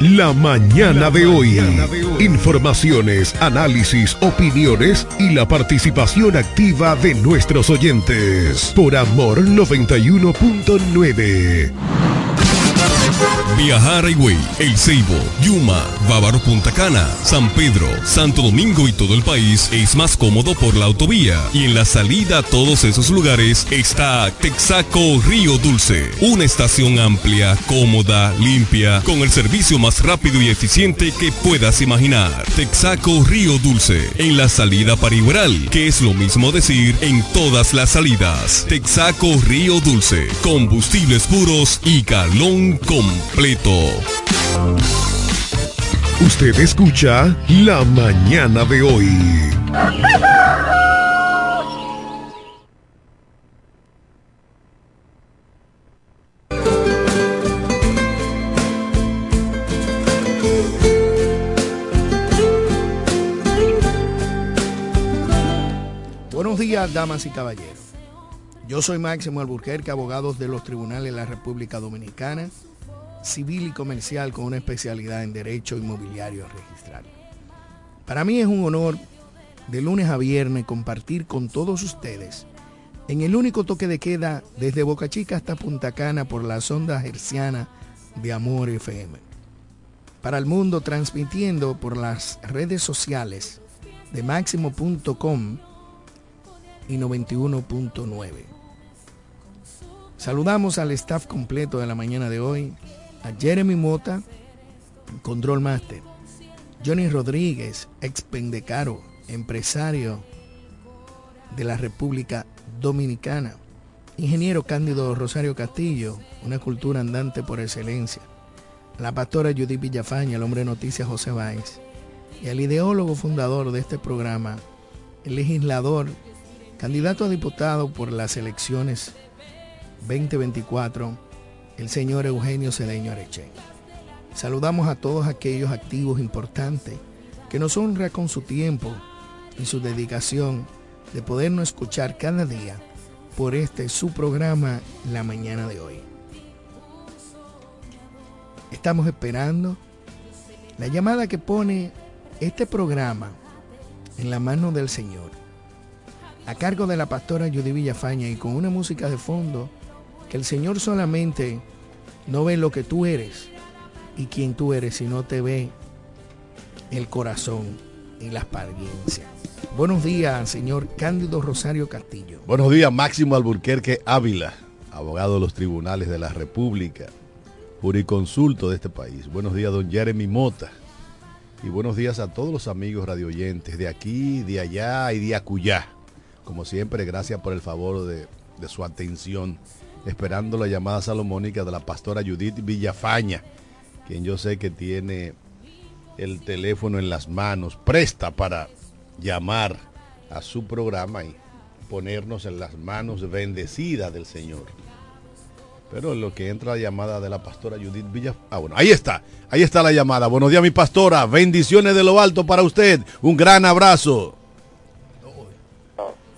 La mañana de hoy. Informaciones, análisis, opiniones y la participación activa de nuestros oyentes. Por Amor 91.9. Viajar Higüey, El Ceibo, Yuma, Bávaro Punta Cana, San Pedro, Santo Domingo y todo el país es más cómodo por la autovía. Y en la salida a todos esos lugares está Texaco Río Dulce. Una estación amplia, cómoda, limpia, con el servicio más rápido y eficiente que puedas imaginar. Texaco Río Dulce. En la salida para Igueral, que es lo mismo decir en todas las salidas. Texaco Río Dulce. Combustibles puros y galón completo. Usted escucha La mañana de hoy. Buenos días, damas y caballeros. Yo soy Máximo Alburquerque, abogado de los tribunales de la República Dominicana civil y comercial con una especialidad en derecho inmobiliario registral. Para mí es un honor de lunes a viernes compartir con todos ustedes en el único toque de queda desde Boca Chica hasta Punta Cana por la sonda herciana de Amor FM. Para el mundo transmitiendo por las redes sociales de máximo.com y 91.9. Saludamos al staff completo de la mañana de hoy, a Jeremy Mota, Control Master, Johnny Rodríguez, ex Pendecaro, empresario de la República Dominicana, ingeniero Cándido Rosario Castillo, una cultura andante por excelencia, la pastora Judith Villafaña, el hombre de noticias José Báez, y el ideólogo fundador de este programa, el legislador, candidato a diputado por las elecciones 2024 el señor Eugenio Cedeño Areche. Saludamos a todos aquellos activos importantes que nos honra con su tiempo y su dedicación de podernos escuchar cada día por este su programa La mañana de hoy. Estamos esperando la llamada que pone este programa en la mano del Señor, a cargo de la pastora Judy Villafaña y con una música de fondo que el Señor solamente no ve lo que tú eres y quién tú eres, sino te ve el corazón y la apariencia. Buenos días, señor Cándido Rosario Castillo. Buenos días, Máximo Alburquerque Ávila, abogado de los tribunales de la República, juriconsulto de este país. Buenos días, don Jeremy Mota. Y buenos días a todos los amigos radioyentes de aquí, de allá y de acullá. Como siempre, gracias por el favor de, de su atención esperando la llamada salomónica de la pastora Judith Villafaña, quien yo sé que tiene el teléfono en las manos, presta para llamar a su programa y ponernos en las manos bendecidas del Señor. Pero en lo que entra la llamada de la pastora Judith Villa. Ah, bueno, ahí está, ahí está la llamada. Buenos días, mi pastora. Bendiciones de lo alto para usted. Un gran abrazo.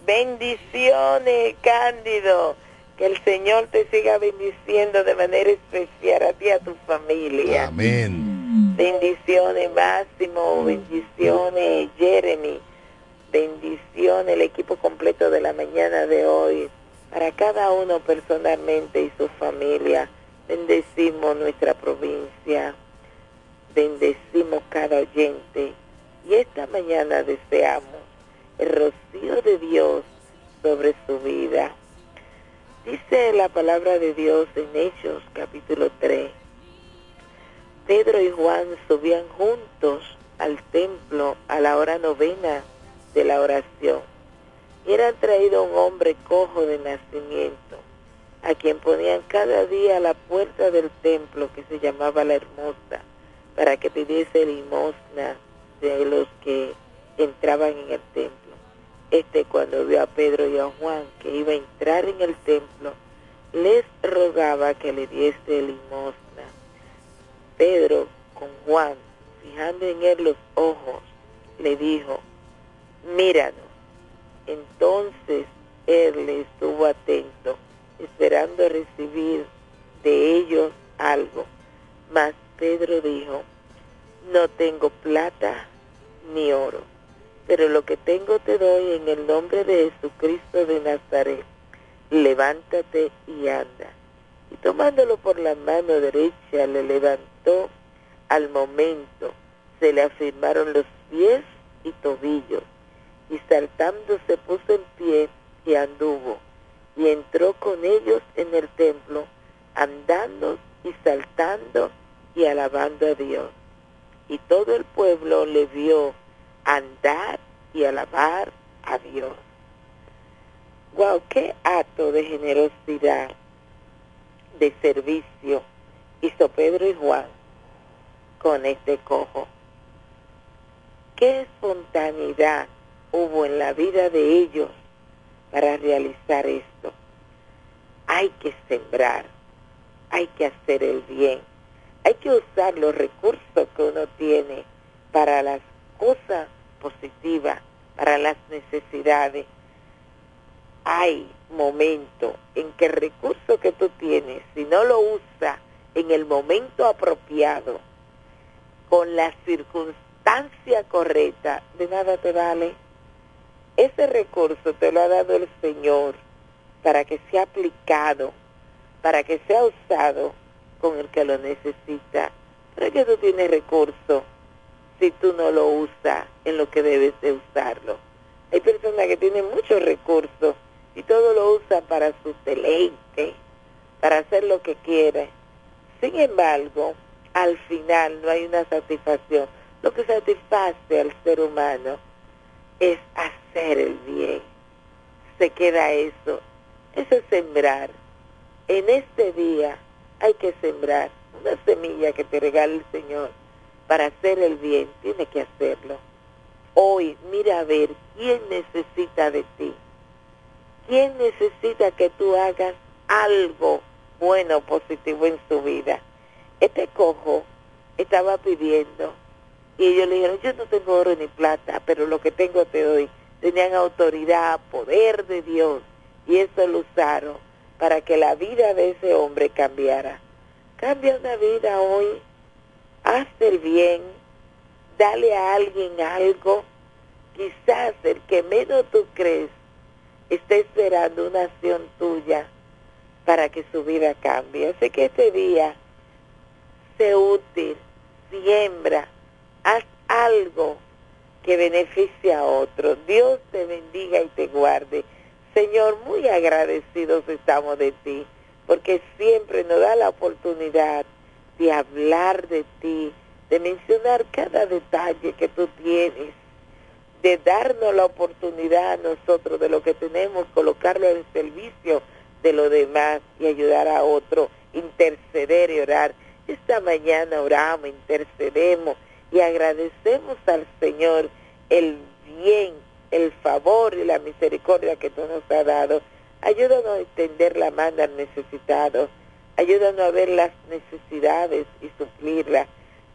Bendiciones, Cándido que el Señor te siga bendiciendo de manera especial a ti y a tu familia. Amén. Bendiciones Máximo, bendiciones Jeremy, bendiciones el equipo completo de la mañana de hoy. Para cada uno personalmente y su familia, bendecimos nuestra provincia, bendecimos cada oyente y esta mañana deseamos el rocío de Dios sobre su vida Dice la palabra de Dios en Hechos capítulo 3. Pedro y Juan subían juntos al templo a la hora novena de la oración. Y era traído un hombre cojo de nacimiento, a quien ponían cada día a la puerta del templo que se llamaba la Hermosa, para que pidiese limosna de los que entraban en el templo. Este cuando vio a Pedro y a Juan que iba a entrar en el templo, les rogaba que le diese limosna. Pedro con Juan, fijando en él los ojos, le dijo, míranos. Entonces él le estuvo atento, esperando recibir de ellos algo. Mas Pedro dijo, no tengo plata ni oro, pero lo que tengo te doy en el nombre de Jesucristo de Nazaret. Levántate y anda. Y tomándolo por la mano derecha, le levantó al momento. Se le afirmaron los pies y tobillos. Y saltando se puso en pie y anduvo. Y entró con ellos en el templo, andando y saltando y alabando a Dios. Y todo el pueblo le vio andar y alabar a Dios. ¡Wow! ¡Qué acto de generosidad, de servicio hizo Pedro y Juan con este cojo? ¿Qué espontaneidad hubo en la vida de ellos para realizar esto? Hay que sembrar, hay que hacer el bien, hay que usar los recursos que uno tiene para las cosas positivas, para las necesidades. Hay momentos en que el recurso que tú tienes, si no lo usas en el momento apropiado, con la circunstancia correcta, de nada te vale. Ese recurso te lo ha dado el Señor para que sea aplicado, para que sea usado con el que lo necesita. Pero que tú tienes recursos si tú no lo usas en lo que debes de usarlo. Hay personas que tienen muchos recursos y todo lo usan para su deleite, para hacer lo que quiere. Sin embargo, al final no hay una satisfacción. Lo que satisface al ser humano es hacer el bien. Se queda eso. Eso es sembrar. En este día hay que sembrar una semilla que te regala el Señor para hacer el bien. Tiene que hacerlo. Hoy mira a ver quién necesita de ti. ¿Quién necesita que tú hagas algo bueno, positivo en su vida? Este cojo estaba pidiendo y ellos le dijeron, yo no tengo oro ni plata, pero lo que tengo te doy. Tenían autoridad, poder de Dios y eso lo usaron para que la vida de ese hombre cambiara. Cambia una vida hoy, haz el bien, dale a alguien algo. Quizás el que menos tú crees está esperando una acción tuya para que su vida cambie. Así que este día, sé útil, siembra, haz algo que beneficie a otro. Dios te bendiga y te guarde. Señor, muy agradecidos estamos de ti, porque siempre nos da la oportunidad de hablar de ti, de mencionar cada detalle que tú tienes, de darnos la oportunidad a nosotros de lo que tenemos, colocarlo en servicio de los demás y ayudar a otro, interceder y orar. Esta mañana oramos, intercedemos y agradecemos al Señor el bien el favor y la misericordia que tú nos has dado. Ayúdanos a extender la mano al necesitado. Ayúdanos a ver las necesidades y suplirlas.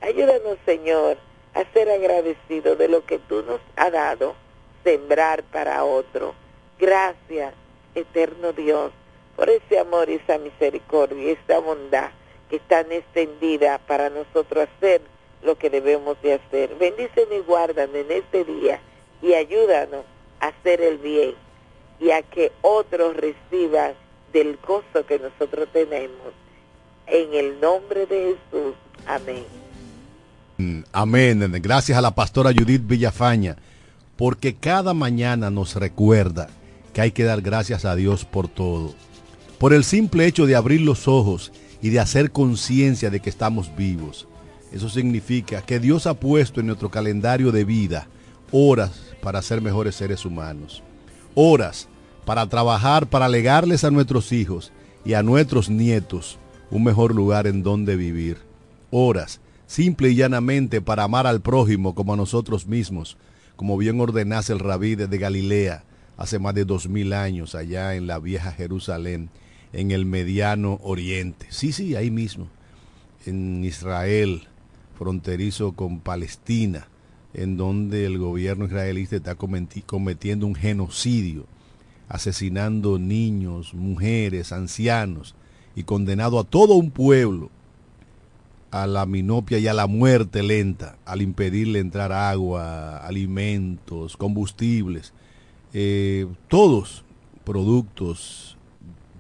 Ayúdanos, Señor, a ser agradecidos de lo que tú nos has dado, sembrar para otro. Gracias, eterno Dios, por ese amor y esa misericordia y esa bondad que están extendida para nosotros hacer lo que debemos de hacer. Bendícenos y guardan en este día y ayúdanos a hacer el bien y a que otros reciban del gozo que nosotros tenemos. En el nombre de Jesús. Amén. Mm, amén. Gracias a la pastora Judith Villafaña, porque cada mañana nos recuerda que hay que dar gracias a Dios por todo. Por el simple hecho de abrir los ojos y de hacer conciencia de que estamos vivos. Eso significa que Dios ha puesto en nuestro calendario de vida horas para ser mejores seres humanos. Horas para trabajar, para legarles a nuestros hijos y a nuestros nietos un mejor lugar en donde vivir. Horas, simple y llanamente, para amar al prójimo como a nosotros mismos, como bien ordenase el rabí de Galilea hace más de dos mil años allá en la vieja Jerusalén, en el mediano oriente. Sí, sí, ahí mismo, en Israel, fronterizo con Palestina en donde el gobierno israelita está cometiendo un genocidio, asesinando niños, mujeres, ancianos y condenado a todo un pueblo a la minopia y a la muerte lenta al impedirle entrar agua, alimentos, combustibles, eh, todos productos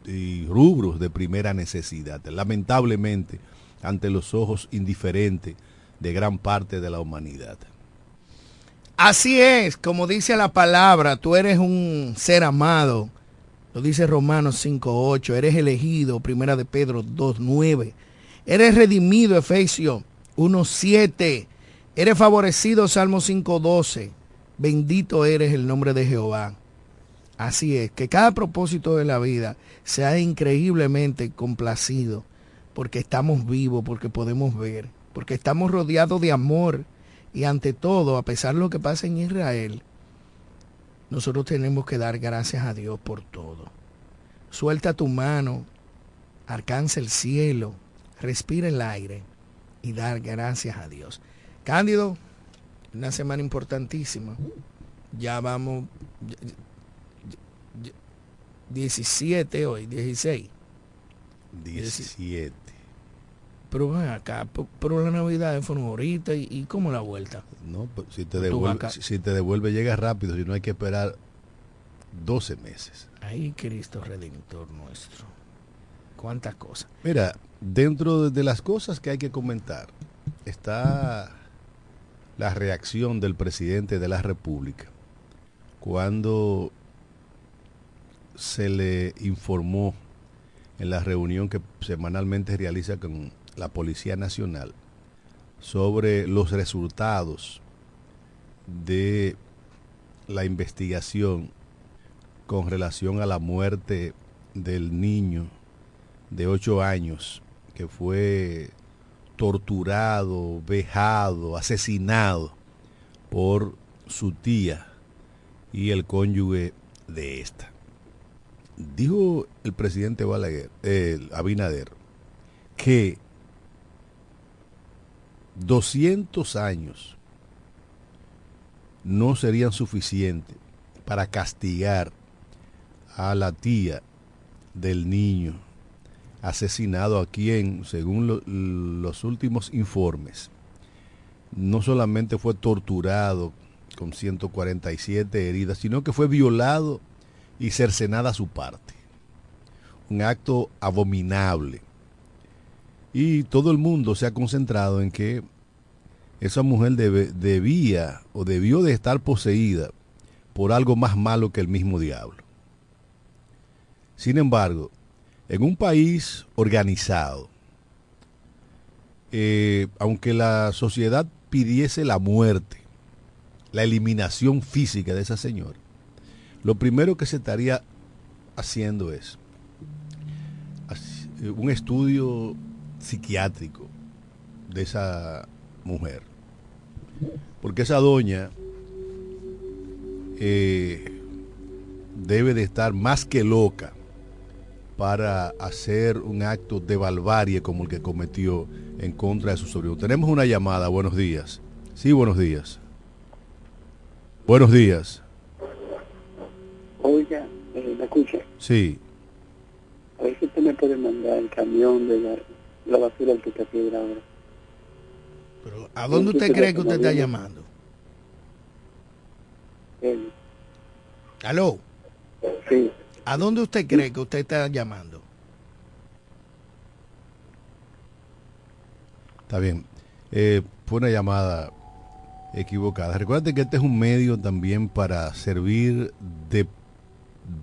y rubros de primera necesidad. Lamentablemente, ante los ojos indiferentes de gran parte de la humanidad. Así es, como dice la palabra, tú eres un ser amado. Lo dice Romanos 5.8, eres elegido, primera de Pedro 2.9. Eres redimido, Efesios 1.7. Eres favorecido, Salmo 5.12. Bendito eres el nombre de Jehová. Así es, que cada propósito de la vida sea increíblemente complacido, porque estamos vivos, porque podemos ver, porque estamos rodeados de amor y ante todo, a pesar de lo que pasa en Israel, nosotros tenemos que dar gracias a Dios por todo. Suelta tu mano, alcanza el cielo, respira el aire y dar gracias a Dios. Cándido, una semana importantísima. Ya vamos 17 hoy, 16. 17. Pero ven acá, pero la Navidad fue ahorita y, y cómo la vuelta. No, pues, si te devuelve, si, te devuelve llega rápido, si no hay que esperar 12 meses. Ay, Cristo Redentor nuestro. Cuántas cosas. Mira, dentro de las cosas que hay que comentar está la reacción del presidente de la República cuando se le informó en la reunión que semanalmente realiza con la Policía Nacional sobre los resultados de la investigación con relación a la muerte del niño de 8 años que fue torturado, vejado, asesinado por su tía y el cónyuge de esta. Dijo el presidente Balaguer, eh, Abinader, que 200 años no serían suficientes para castigar a la tía del niño asesinado a quien, según los últimos informes, no solamente fue torturado con 147 heridas, sino que fue violado y cercenada su parte. Un acto abominable y todo el mundo se ha concentrado en que esa mujer debía o debió de estar poseída por algo más malo que el mismo diablo. Sin embargo, en un país organizado, eh, aunque la sociedad pidiese la muerte, la eliminación física de esa señora, lo primero que se estaría haciendo es un estudio psiquiátrico de esa mujer. Porque esa doña eh, debe de estar más que loca para hacer un acto de barbarie como el que cometió en contra de su sobrino. Tenemos una llamada, buenos días. Sí, buenos días. Buenos días. Oiga, eh, ¿me escucha? Sí. A ver si usted me puede mandar el camión de la la basura que está piedra ahora. Pero, ¿a dónde usted cree que usted está llamando? Él. ¿Aló? Sí. ¿A dónde usted cree que usted está llamando? Está bien. Eh, fue una llamada equivocada. Recuerden que este es un medio también para servir de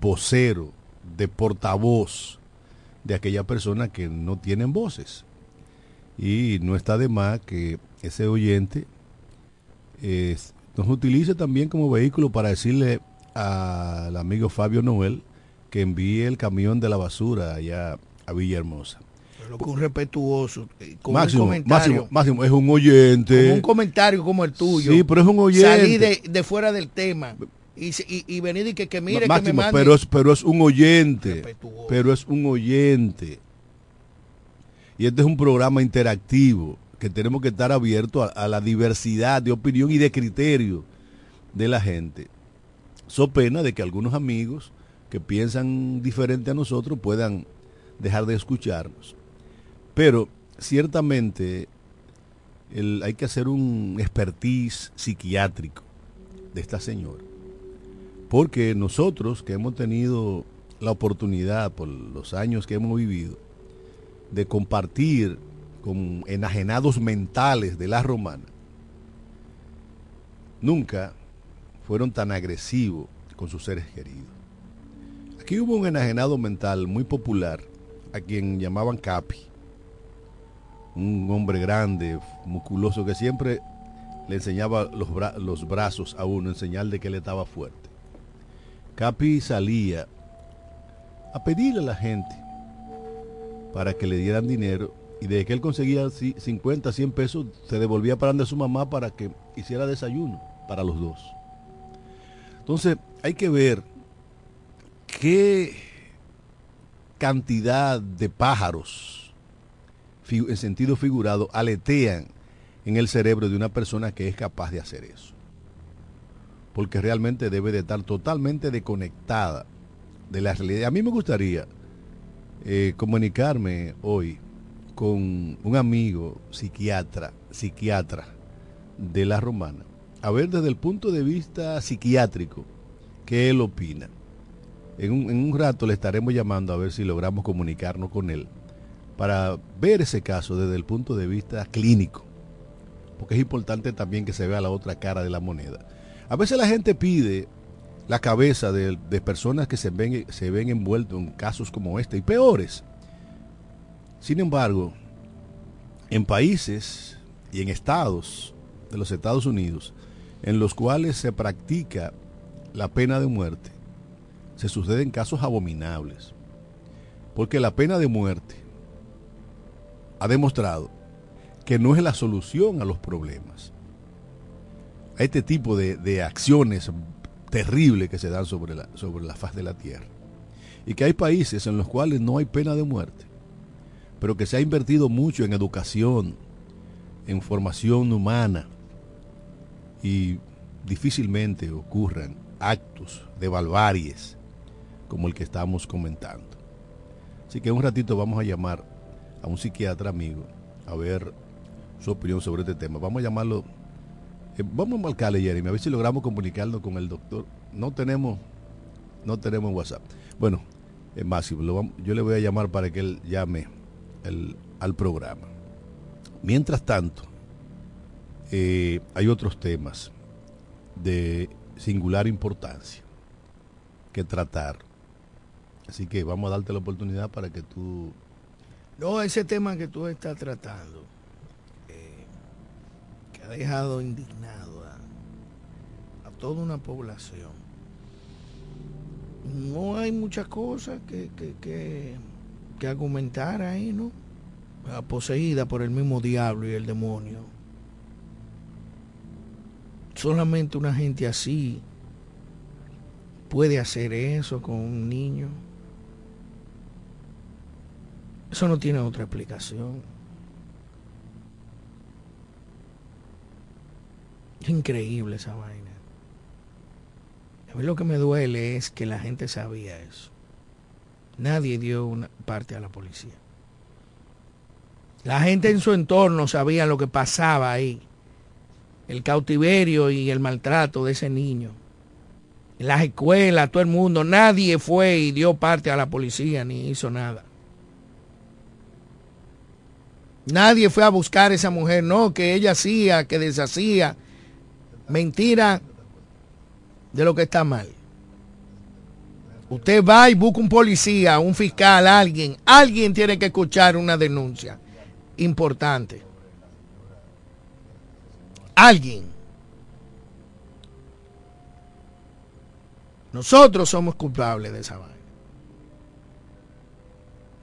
vocero, de portavoz de aquella persona que no tienen voces. Y no está de más que ese oyente eh, nos utilice también como vehículo para decirle al amigo Fabio Noel que envíe el camión de la basura allá a Villahermosa. Pero con un respetuoso, eh, con máximo, un comentario. Máximo, es un oyente. un comentario como el tuyo. Sí, pero es un oyente. Salí de, de fuera del tema y, y, y venir y que, que mire Máximo, que me mande. pero es pero es un oyente pero es un oyente y este es un programa interactivo que tenemos que estar abiertos a, a, la diversidad de opinión y de criterio de la gente so pena de que algunos amigos que piensan diferente a nosotros puedan dejar de escucharnos pero ciertamente hay que hacer un expertise psiquiátrico de esta señora. Porque nosotros que hemos tenido la oportunidad por los años que hemos vivido de compartir con enajenados mentales de la romana, nunca fueron tan agresivos con sus seres queridos. Aquí hubo un enajenado mental muy popular a quien llamaban Capi, un hombre grande, musculoso, que siempre le enseñaba los, los brazos a uno en señal de que él estaba fuerte. Capi salía a pedirle a la gente para que le dieran dinero y de que él conseguía 50, 100 pesos, se devolvía para donde su mamá para que hiciera desayuno para los dos. Entonces, hay que ver qué cantidad de pájaros, en sentido figurado, aletean en el cerebro de una persona que es capaz de hacer eso. Porque realmente debe de estar totalmente desconectada de la realidad. A mí me gustaría eh, comunicarme hoy con un amigo psiquiatra, psiquiatra de la romana, a ver desde el punto de vista psiquiátrico qué él opina. En un, en un rato le estaremos llamando a ver si logramos comunicarnos con él para ver ese caso desde el punto de vista clínico, porque es importante también que se vea la otra cara de la moneda. A veces la gente pide la cabeza de, personas que se ven, se ven envueltos en casos como este y peores. Sin embargo, en países y en estados de los Estados Unidos en los cuales se practica la pena de muerte, se suceden casos abominables. Porque la pena de muerte ha demostrado que no es la solución a los problemas. A este tipo de, de acciones terribles que se dan sobre la, sobre la faz de la tierra. Y que hay países en los cuales no hay pena de muerte, pero que se ha invertido mucho en educación, en formación humana, y difícilmente ocurran actos de barbaries como el que estamos comentando. Así que un ratito vamos a llamar a un psiquiatra amigo a ver su opinión sobre este tema. Vamos a llamarlo eh, vamos a marcarle, Jeremy, a ver si logramos comunicarnos con el doctor. No tenemos, no tenemos WhatsApp. Bueno, es Máximo, yo le voy a llamar para que él llame al programa. Mientras tanto, eh, hay otros temas de singular importancia que tratar. Así que vamos a darte la oportunidad para que tú... No, ese tema que tú estás tratando ha dejado indignado a, toda una población. No hay muchas cosas que, que, que, argumentar ahí, ¿no? Poseída por el mismo diablo y el demonio. Solamente una gente así puede hacer eso con un niño. Eso no tiene otra explicación. Es increíble esa vaina. A mí lo que me duele es que la gente sabía eso. Nadie dio una parte a la policía. La gente en su entorno sabía lo que pasaba ahí. El cautiverio y el maltrato de ese niño. En las escuelas, todo el mundo, nadie fue y dio parte a la policía ni hizo nada. Nadie fue a buscar a esa mujer, no, que ella hacía, que deshacía, mentira de lo que está mal. Usted va y busca un policía, un fiscal, alguien. Alguien tiene que escuchar una denuncia importante. Alguien. Nosotros somos culpables de esa vaina.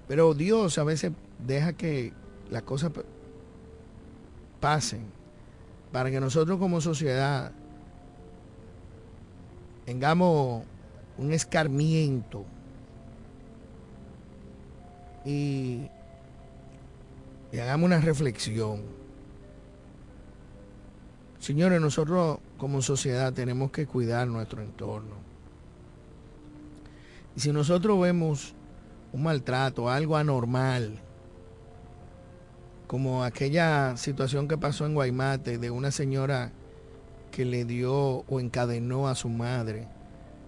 Pero Dios a veces deja que las cosas pasen para que nosotros como sociedad tengamos un escarmiento y, hagamos una reflexión. Señores, nosotros como sociedad tenemos que cuidar nuestro entorno. Y si nosotros vemos un maltrato, algo anormal, como aquella situación que pasó en Guaymate de una señora que le dio o encadenó a su madre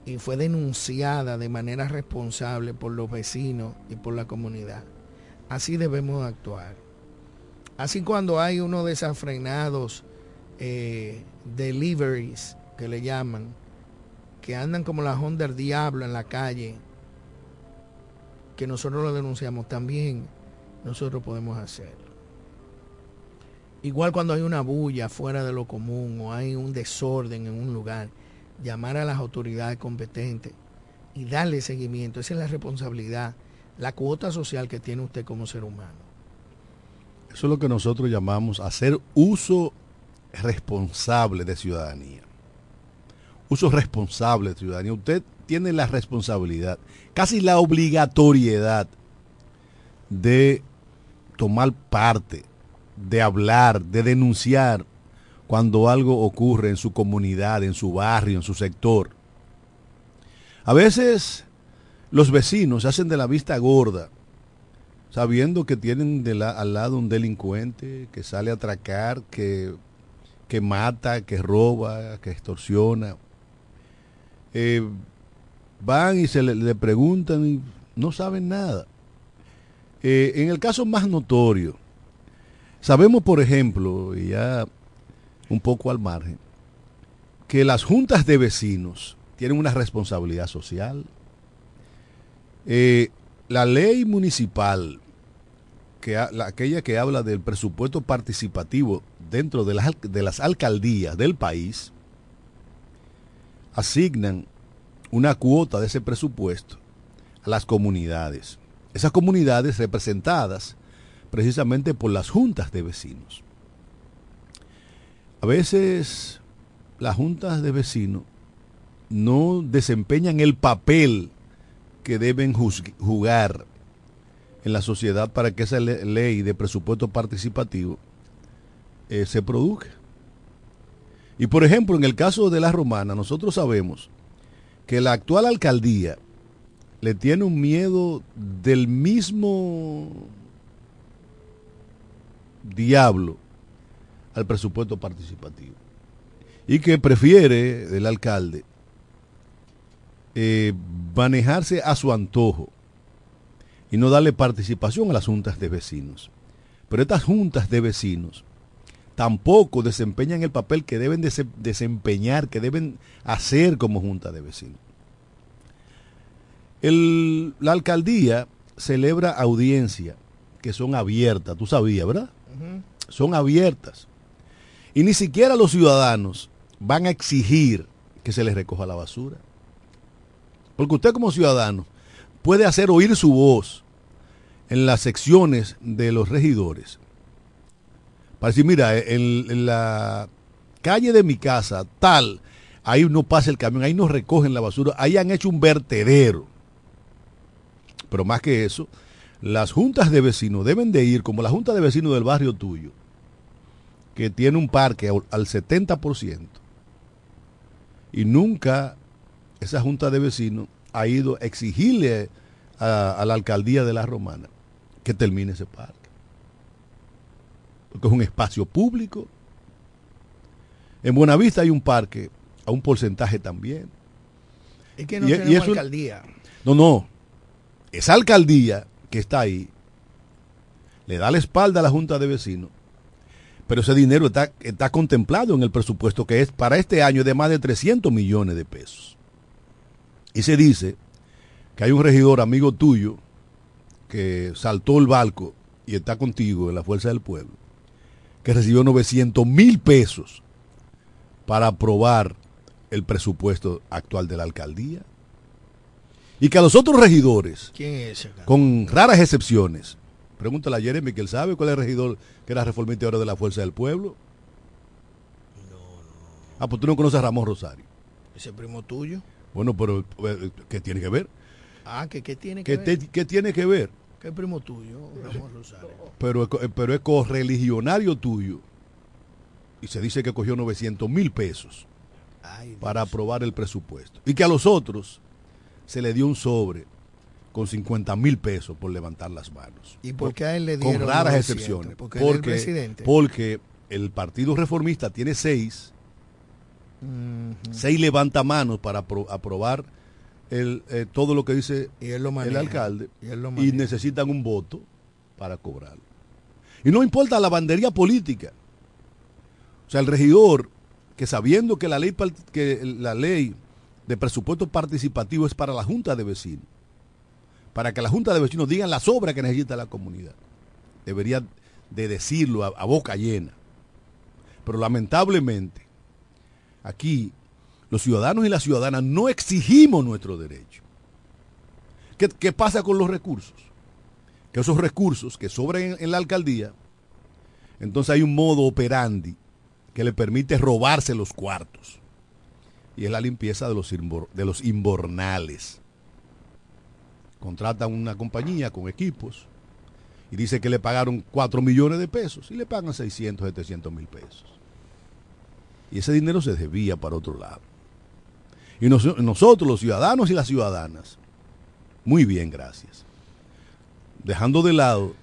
y fue denunciada de manera responsable por los vecinos y por la comunidad. Así debemos actuar. Así cuando hay uno desenfrenados eh, deliveries que le llaman, que andan como la Honda del Diablo en la calle, que nosotros lo denunciamos también, nosotros podemos hacerlo. Igual cuando hay una bulla fuera de lo común o hay un desorden en un lugar, llamar a las autoridades competentes y darle seguimiento. Esa es la responsabilidad, la cuota social que tiene usted como ser humano. Eso es lo que nosotros llamamos hacer uso responsable de ciudadanía. Uso responsable de ciudadanía. Usted tiene la responsabilidad, casi la obligatoriedad de tomar parte, de hablar, de denunciar cuando algo ocurre en su comunidad, en su barrio, en su sector. A veces los vecinos hacen de la vista gorda, sabiendo que tienen de al lado un delincuente que sale a atracar, que, que mata, que roba, que extorsiona. Eh, van y se le, preguntan y no saben nada. Eh, en el caso más notorio, sabemos, por ejemplo, y ya un poco al margen, que las juntas de vecinos tienen una responsabilidad social. Eh, la ley municipal, que, aquella que habla del presupuesto participativo dentro de las, de las alcaldías del país, asignan una cuota de ese presupuesto a las comunidades. Esas comunidades representadas precisamente por las juntas de vecinos. A veces las juntas de vecinos no desempeñan el papel que deben jugar en la sociedad para que esa ley de presupuesto participativo eh, se produzca. Y por ejemplo, en el caso de la romana, nosotros sabemos que la actual alcaldía le tiene un miedo del mismo diablo al presupuesto participativo. Y que prefiere el alcalde eh, manejarse a su antojo y no darle participación a las juntas de vecinos. Pero estas juntas de vecinos tampoco desempeñan el papel que deben desempeñar, que deben hacer como junta de vecinos. la alcaldía celebra audiencias que son abiertas, tú sabías, ¿verdad? Son abiertas. Y ni siquiera los ciudadanos van a exigir que se les recoja la basura. Porque usted como ciudadano puede hacer oír su voz en las secciones de los regidores. Para decir, mira, en, la calle de mi casa, tal, ahí no pasa el camión, ahí no recogen la basura, ahí han hecho un vertedero. Pero más que eso, las juntas de vecinos deben de ir, como la junta de vecinos del barrio tuyo, que tiene un parque al 70%, y nunca esa junta de vecinos ha ido a exigirle a, la alcaldía de la Romana que termine ese parque. Porque es un espacio público. En Buenavista hay un parque a un porcentaje también. Es que no tenemos alcaldía. No, no. Esa alcaldía que está ahí le da la espalda a la Junta de Vecinos pero ese dinero está, está contemplado en el presupuesto que es para este año de más de 300 millones de pesos. Y se dice que hay un regidor amigo tuyo que saltó el barco y está contigo en la Fuerza del Pueblo, que recibió 900 mil pesos para aprobar el presupuesto actual de la alcaldía. Y que a los otros regidores, con raras excepciones, Pregúntale a Jeremy que él sabe cuál es el regidor que era reformista ahora de la Fuerza del Pueblo. No, no. Ah, pues tú no conoces a Ramón Rosario. ¿Ese primo tuyo? Bueno, pero eh, ¿qué tiene que ver? Ah, ¿qué, qué tiene que ver? ¿Qué tiene que ver? ¿Qué primo tuyo, Ramón Rosario? Pero, eh, pero es correligionario tuyo. Y se dice que cogió 900 mil pesos para aprobar el presupuesto. Y que a los otros se le dio un sobre con 50 mil pesos por levantar las manos. ¿Y por qué a él le dieron Con raras 900? excepciones. Porque, el presidente. porque el Partido Reformista tiene seis, Ujú. seis levantamanos para apro- aprobar el, eh, todo lo que dice Y él lo el alcalde Y él lo y maneja. necesitan un voto para cobrarlo. Y no importa la bandería política. O sea, el regidor, que sabiendo que la ley, que la ley de presupuesto participativo es para la Junta de Vecinos, para que la Junta de Vecinos digan las obras que necesita la comunidad, debería de decirlo a, boca llena. Pero lamentablemente, aquí los ciudadanos y las ciudadanas no exigimos nuestro derecho. ¿Qué, qué pasa con los recursos? Que esos recursos que sobran en la alcaldía, entonces hay un modo operandi que le permite robarse los cuartos. Y es la limpieza de los, de los inbornales. Contratan una compañía con equipos y dice que le pagaron 4 millones de pesos y le pagan 600, 700 mil pesos. Y ese dinero se desvía para otro lado. Y nos- nosotros, los ciudadanos y las ciudadanas, muy bien, gracias. Dejando de lado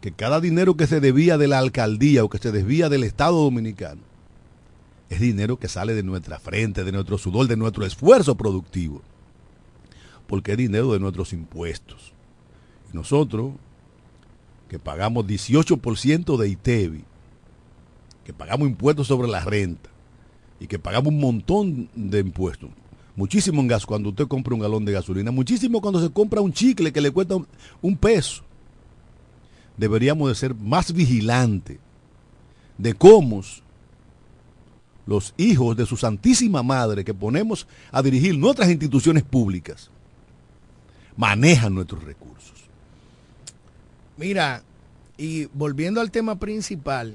que cada dinero que se debía de la alcaldía o que se desvía del Estado Dominicano es dinero que sale de nuestra frente, de nuestro sudor, de nuestro esfuerzo productivo. Porque es dinero de nuestros impuestos. Y nosotros, que pagamos 18% de ITEVI, que pagamos impuestos sobre la renta y que pagamos un montón de impuestos. Muchísimo en gas cuando usted compra un galón de gasolina, muchísimo cuando se compra un chicle que le cuesta un peso. Deberíamos de ser más vigilantes de cómo los hijos de su Santísima Madre que ponemos a dirigir nuestras instituciones públicas manejan nuestros recursos. Mira, y volviendo al tema principal,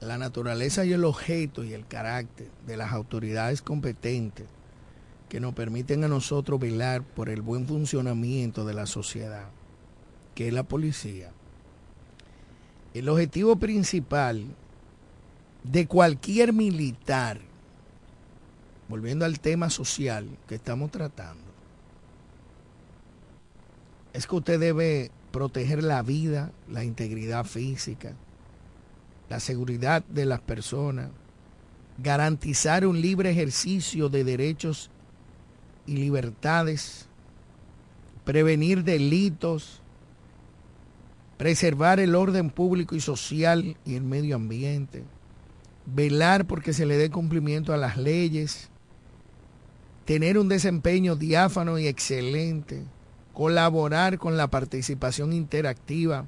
la naturaleza y el objeto y el carácter de las autoridades competentes que nos permiten a nosotros velar por el buen funcionamiento de la sociedad, que es la policía. El objetivo principal de cualquier militar, volviendo al tema social que estamos tratando, es que usted debe proteger la vida, la integridad física, la seguridad de las personas, garantizar un libre ejercicio de derechos y libertades, prevenir delitos, preservar el orden público y social y el medio ambiente, velar porque se le dé cumplimiento a las leyes, tener un desempeño diáfano y excelente, colaborar con la participación interactiva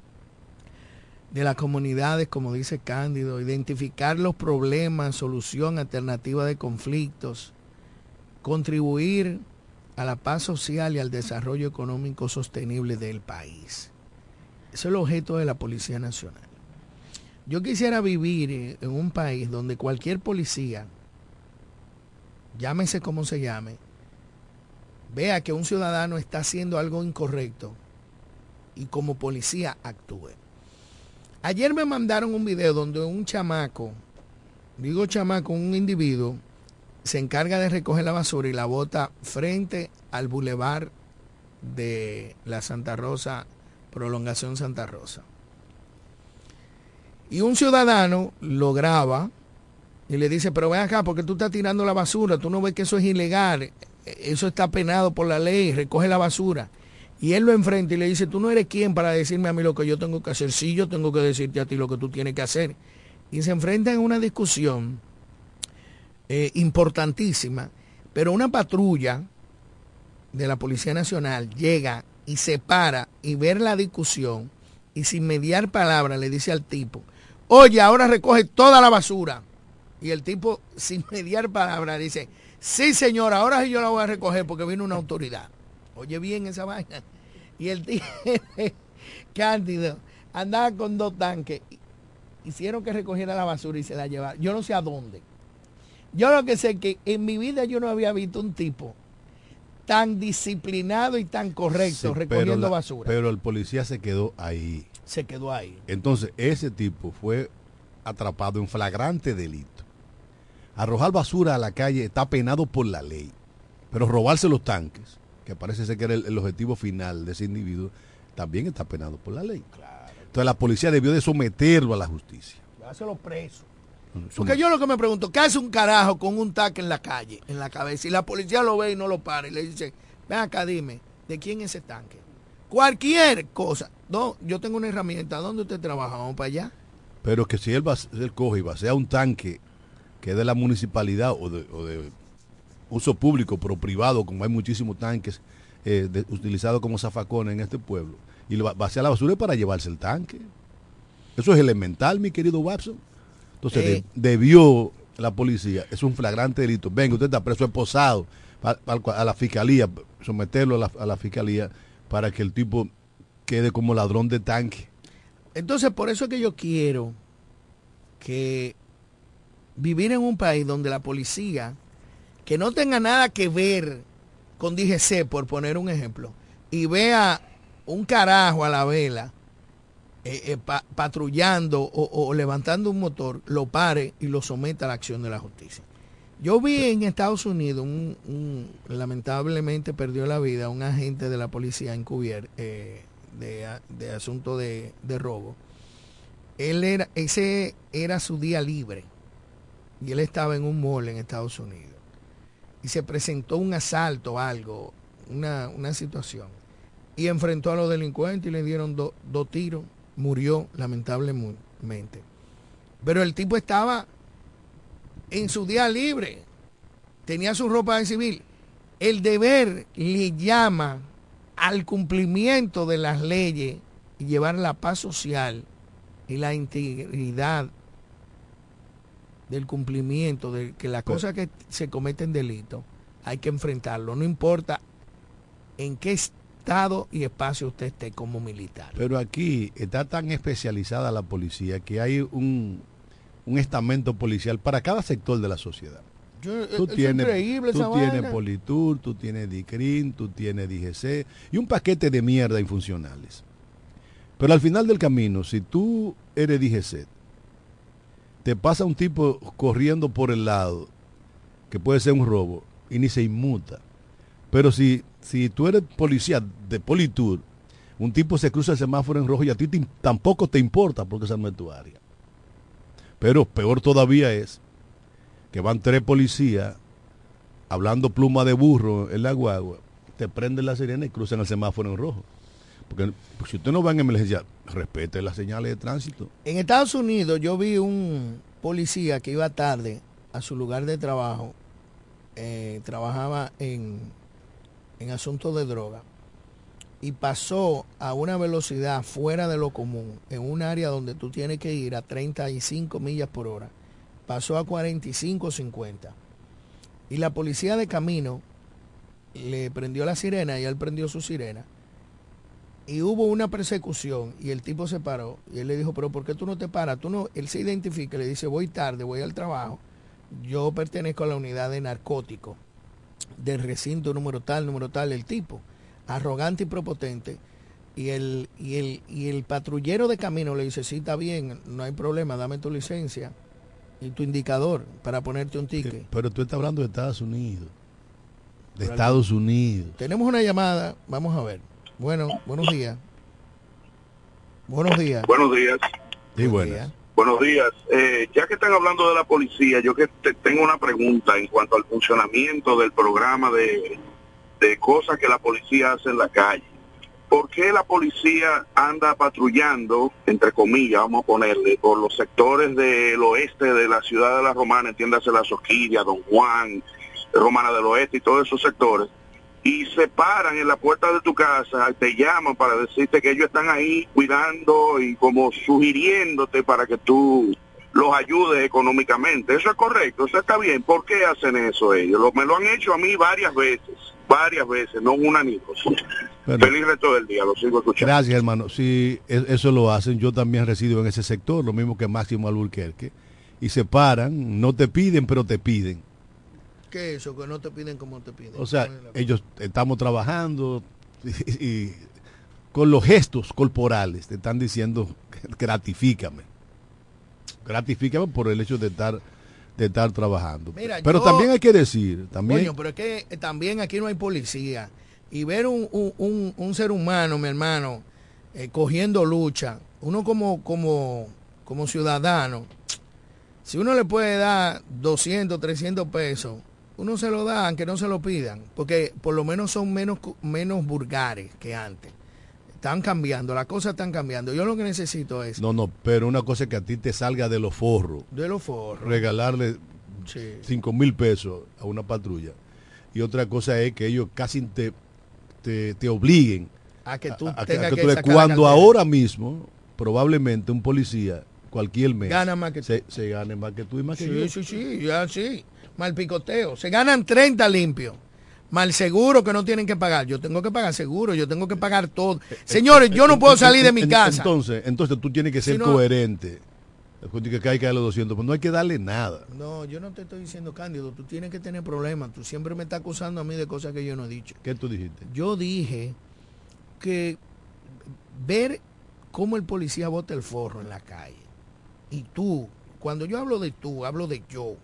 de las comunidades, como dice Cándido, identificar los problemas, solución alternativa de conflictos, contribuir a la paz social y al desarrollo económico sostenible del país. Eso es el objeto de la Policía Nacional. Yo quisiera vivir eh, en un país donde cualquier policía, llámese como se llame, vea que un ciudadano está haciendo algo incorrecto y como policía actúe. Ayer me mandaron un video donde un chamaco, digo chamaco, un individuo, se encarga de recoger la basura y la bota frente al bulevar de la Santa Rosa, prolongación Santa Rosa. Y un ciudadano lo graba y le dice, pero ven acá, porque tú estás tirando la basura? Tú no ves que eso es ilegal, eso está penado por la ley, recoge la basura. Y él lo enfrenta y le dice, tú no eres quien para decirme a mí lo que yo tengo que hacer. Sí, yo tengo que decirte a ti lo que tú tienes que hacer. Y se enfrentan en una discusión eh, importantísima, pero una patrulla de la Policía Nacional llega y se para y ver la discusión y sin mediar palabra le dice al tipo, oye, ahora recoge toda la basura. Y el tipo, sin mediar palabra, dice, sí señor, ahora sí yo la voy a recoger porque viene una autoridad. Oye bien esa vaina. Y el tío, Cándido, andaba con dos tanques. Hicieron que recogiera la basura y se la llevaron. Yo no sé a dónde. Yo lo que sé es que en mi vida yo no había visto un tipo tan disciplinado y tan correcto Sí, recogiendo la- basura. Pero el policía se quedó ahí. Se quedó ahí. Entonces, ese tipo fue atrapado en flagrante delito. Arrojar basura a la calle está penado por la ley. Pero robarse los tanques, que parece ser que era el, objetivo final de ese individuo, también está penado por la ley. Entonces la policía debió de someterlo a la justicia. Hácelo preso. Porque yo lo que me pregunto, ¿qué hace un carajo con un taque en la calle, en la cabeza? Y la policía lo ve y no lo para y le dice, ven acá, dime, ¿de quién es ese tanque? Cualquier cosa. No, yo tengo una herramienta. ¿Dónde usted trabaja? Vamos para allá. Pero que si él, va, él coge y va sea un tanque que es de la municipalidad o de, uso público, pero privado, como hay muchísimos tanques eh, utilizados como zafacones en este pueblo, y lo va, a hacer la basura para llevarse el tanque. Eso es elemental, mi querido Watson. Entonces, eh. debió la policía, es un flagrante delito. Venga, usted está preso esposado a, la fiscalía, someterlo a la, a la fiscalía para que el tipo quede como ladrón de tanque. Entonces, por eso es que yo quiero que vivir en un país donde la policía, que no tenga nada que ver con DGC, por poner un ejemplo, y vea un carajo a la vela eh, eh, patrullando o, levantando un motor, lo pare y lo someta a la acción de la justicia. Yo vi en Estados Unidos, un, lamentablemente perdió la vida un agente de la policía encubierto, eh, de, asunto de, robo, él era, ese era su día libre. Y él estaba en un mall en Estados Unidos. Y se presentó un asalto, algo, una, una situación. Y enfrentó a los delincuentes y le dieron dos tiros, murió lamentablemente. Pero el tipo estaba en su día libre, tenía su ropa de civil. El deber le llama al cumplimiento de las leyes y llevar la paz social y la integridad del cumplimiento de que las cosas que se cometen delito hay que enfrentarlo, no importa en qué estado y espacio usted esté como militar. Pero aquí está tan especializada la policía que hay un, un estamento policial para cada sector de la sociedad tú tienes, tú tienes Politur, tú tienes DICRIN, tú tienes DGC y un paquete de mierda infuncionales. Pero al final del camino, si tú eres DGC, te pasa un tipo corriendo por el lado, que puede ser un robo, y ni se inmuta. Pero si, si tú eres policía de Politur, un tipo se cruza el semáforo en rojo y a ti tampoco te importa porque esa no es tu área. Pero peor todavía es que van tres policías hablando pluma de burro en la guagua, te prenden la sirena y cruzan el semáforo en rojo. Porque si usted no va en emergencia, respete las señales de tránsito. En Estados Unidos yo vi un policía que iba tarde a su lugar de trabajo, eh, trabajaba en, en asuntos de droga y pasó a una velocidad fuera de lo común en un área donde tú tienes que ir a 35 millas por hora pasó a 45 50. Y la policía de camino le prendió la sirena y él prendió su sirena. Y hubo una persecución y el tipo se paró y él le dijo, pero ¿por qué tú no te paras? Tú no, él se identifica, le dice, voy tarde, voy al trabajo. Yo pertenezco a la unidad de narcóticos del recinto número tal, número tal, el tipo, arrogante y propotente. Y el, y el, y el patrullero de camino le dice, sí, está bien, no hay problema, dame tu licencia y tu indicador para ponerte un ticket. Pero tú estás hablando de Estados Unidos. De Estados Unidos. Tenemos una llamada, vamos a ver. Bueno, buenos días. Buenos días. Buenos días. Sí, buenas. Buenos días. Eh, ya que están hablando de la policía, yo que tengo una pregunta en cuanto al funcionamiento del programa de, de cosas que la policía hace en la calle. ¿Por qué la policía anda patrullando, entre comillas, vamos a ponerle, por los sectores del oeste de la ciudad de la Romana, entiéndase la Soquilla, Don Juan, Romana del Oeste y todos esos sectores, y se paran en la puerta de tu casa, te llaman para decirte que ellos están ahí cuidando y como sugiriéndote para que tú los ayudes económicamente. Eso es correcto, eso está bien. ¿Por qué hacen eso ellos? me lo han hecho a mí varias veces, varias veces, no una ni dos. Feliz resto del día, lo sigo escuchando. Gracias, hermano. Si e, eso lo hacen, yo también resido en ese sector, lo mismo que Máximo Alburquerque. Y se paran, no te piden, pero te piden. ¿Qué es eso? Que no te piden como te piden. O sea, ellos estamos trabajando y, con los gestos corporales te están diciendo gratifícame. Gratifícame por el hecho de estar de estar trabajando. pero también hay que decir, también pero es que también aquí no hay policía y ver un, un, un ser humano, mi hermano, eh, cogiendo lucha, uno como, como, como ciudadano, si uno le puede dar 200, 300 pesos, uno se lo da aunque no se lo pidan, porque por lo menos son menos, menos vulgares que antes. Están cambiando, las cosas están cambiando. Yo lo que necesito es... No, no, pero una cosa es que a ti te salga de los forros. De los forros. Regalarle Sí. 5 mil pesos a una patrulla. Y otra cosa es que ellos casi te, te, te obliguen A que tú a, tengas que tú cuando ahora mismo, probablemente un policía, cualquier mes, Gana más que se, se gane más que tú y más que yo. Sí, sí, sí, ya sí. Mal picoteo. Se ganan 30 limpios. Mal seguro que no tienen que pagar. Yo tengo que pagar seguro, yo tengo que pagar todo. Señores, yo no puedo salir de mi casa. Entonces, entonces tú tienes que ser Si no- coherente. Que hay que darle 200, pues no hay que darle nada. No, yo no te estoy diciendo, Cándido, tú tienes que tener problemas. Tú siempre me estás acusando a mí de cosas que yo no he dicho. ¿Qué tú dijiste? Yo dije que ver cómo el policía bota el forro en la calle. Y tú, cuando yo hablo de tú, hablo de yo.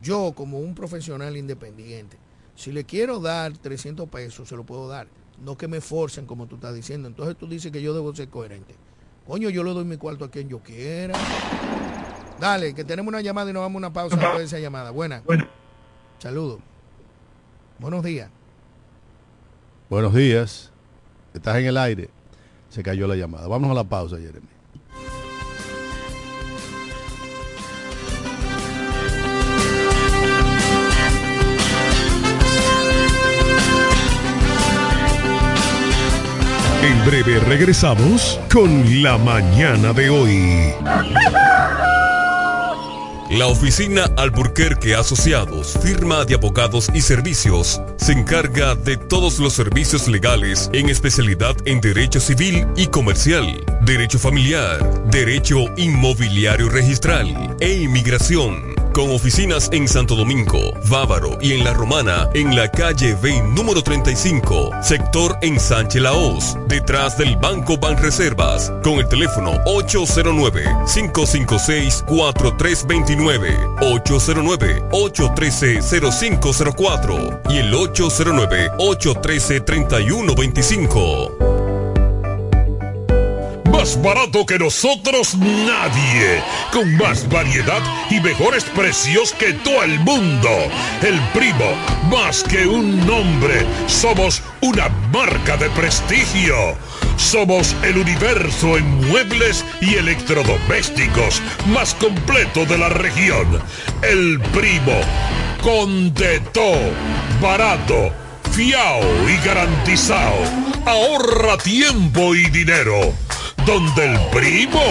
Yo como un profesional independiente. Si le quiero dar 300 pesos, se lo puedo dar. No que me forcen como tú estás diciendo. Entonces tú dices que yo debo ser coherente. Coño, yo le doy mi cuarto a quien yo quiera. Dale, que tenemos una llamada y nos vamos a una pausa después de esa llamada. Buena. Saludos. Buenos días. Buenos días. Estás en el aire. Se cayó la llamada. Vamos a la pausa, Jeremy. En breve regresamos con la mañana de hoy. La oficina Alburquerque Asociados, firma de abogados y servicios, se encarga de todos los servicios legales en especialidad en derecho civil y comercial, derecho familiar, derecho inmobiliario registral e inmigración. Con oficinas en Santo Domingo, Bávaro y en La Romana, en la calle B número 35, sector en Sánchez Laos, detrás del Banco Banreservas, con el teléfono 809-556-4329, 809-813-0504 y el 809-813-3125. Más barato que nosotros nadie. Con más variedad y mejores precios que todo el mundo. El primo, más que un nombre, somos una marca de prestigio. Somos el universo en muebles y electrodomésticos más completo de la región. El primo, con de todo, barato, fiao y garantizado. Ahorra tiempo y dinero donde el primo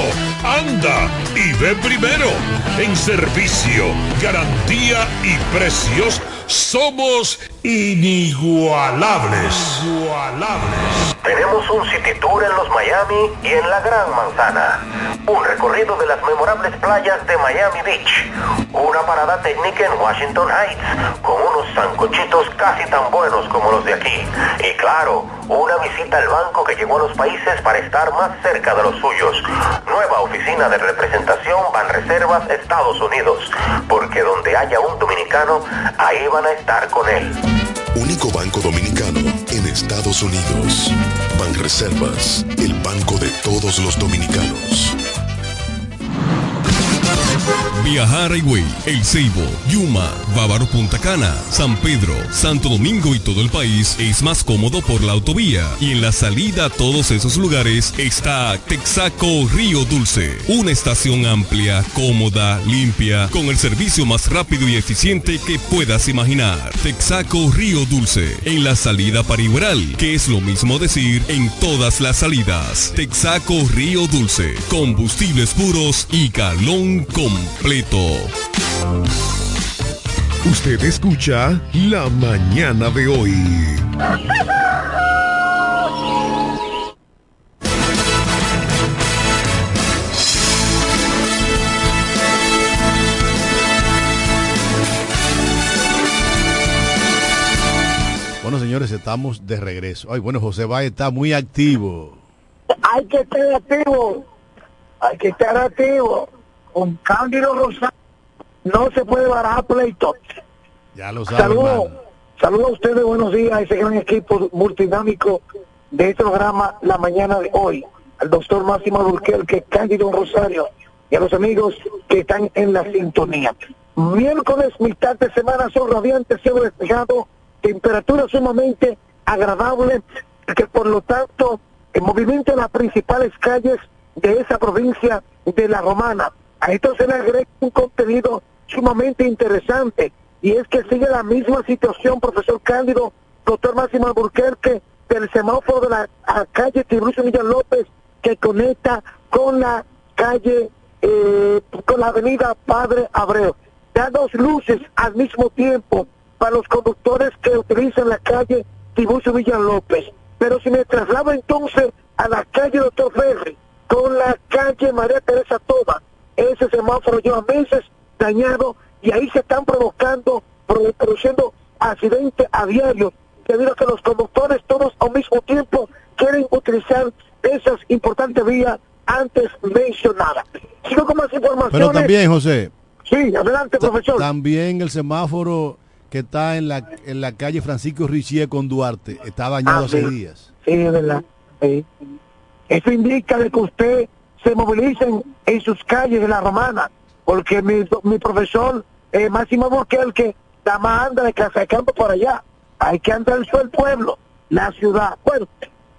anda y ve primero. En servicio, garantía y precios somos inigualables. Igualables. Tenemos un city tour en los Miami y en la Gran Manzana. Un recorrido de las memorables playas de Miami Beach. Una parada técnica en Washington Heights con unos sancochitos casi tan buenos como los de aquí. Y claro, una visita al banco que llegó a los países para estar más cerca de los suyos. Nueva oficina de representación Banreservas Estados Unidos. Porque donde haya un dominicano, ahí van a estar con él. Único banco dominicano en Estados Unidos. Banreservas, el banco de todos los dominicanos. Viajar Higüey, El Ceibo, Yuma, Bávaro Punta Cana, San Pedro, Santo Domingo y todo el país es más cómodo por la autovía. Y en la salida a todos esos lugares está Texaco Río Dulce. Una estación amplia, cómoda, limpia, con el servicio más rápido y eficiente que puedas imaginar. Texaco Río Dulce, en la salida para Igueral, que es lo mismo decir en todas las salidas. Texaco Río Dulce, combustibles puros y galón completo. Usted escucha La mañana de hoy. Bueno, señores, estamos de regreso. Ay, bueno, José Valle está muy activo. Hay que estar activo. Hay que estar activo. Con Cándido Rosario no se puede barajar pleito. Ya lo hermano. Saludos a ustedes, buenos días a ese gran equipo multidinámico de este programa la mañana de hoy. Al doctor Máximo Alburquerque, Cándido Rosario y a los amigos que están en la sintonía. Miércoles, mitad de semana, son radiantes, cielo despejado, temperatura sumamente agradable, que por lo tanto el movimiento en las principales calles de esa provincia de La Romana. A esto se le agrega un contenido sumamente interesante y es que sigue la misma situación, profesor Cándido, doctor Máximo Alburquerque, del semáforo de la calle Tiburcio Millán López que conecta con la calle, eh, con la avenida Padre Abreu. Da dos luces al mismo tiempo para los conductores que utilizan la calle Tiburcio Villan López. Pero si me traslado entonces a la calle Doctor Ferri, con la calle María Teresa Toda, ese semáforo lleva meses dañado y ahí se están provocando, produciendo accidentes a diario, debido a que los conductores todos al mismo tiempo quieren utilizar esas importantes vías antes mencionadas. Sigo con más informaciones. Pero también, José. Sí, adelante, profesor. También el semáforo que está en la, en la calle Francisco Richier con Duarte está dañado Ah, hace sí. días. Sí, es verdad. Sí. Eso indica de que usted se movilicen en sus calles de la romana, porque mi, mi profesor eh, Máximo Burquerque la anda de casa de campo por allá. Hay que andar el pueblo, la ciudad. Bueno,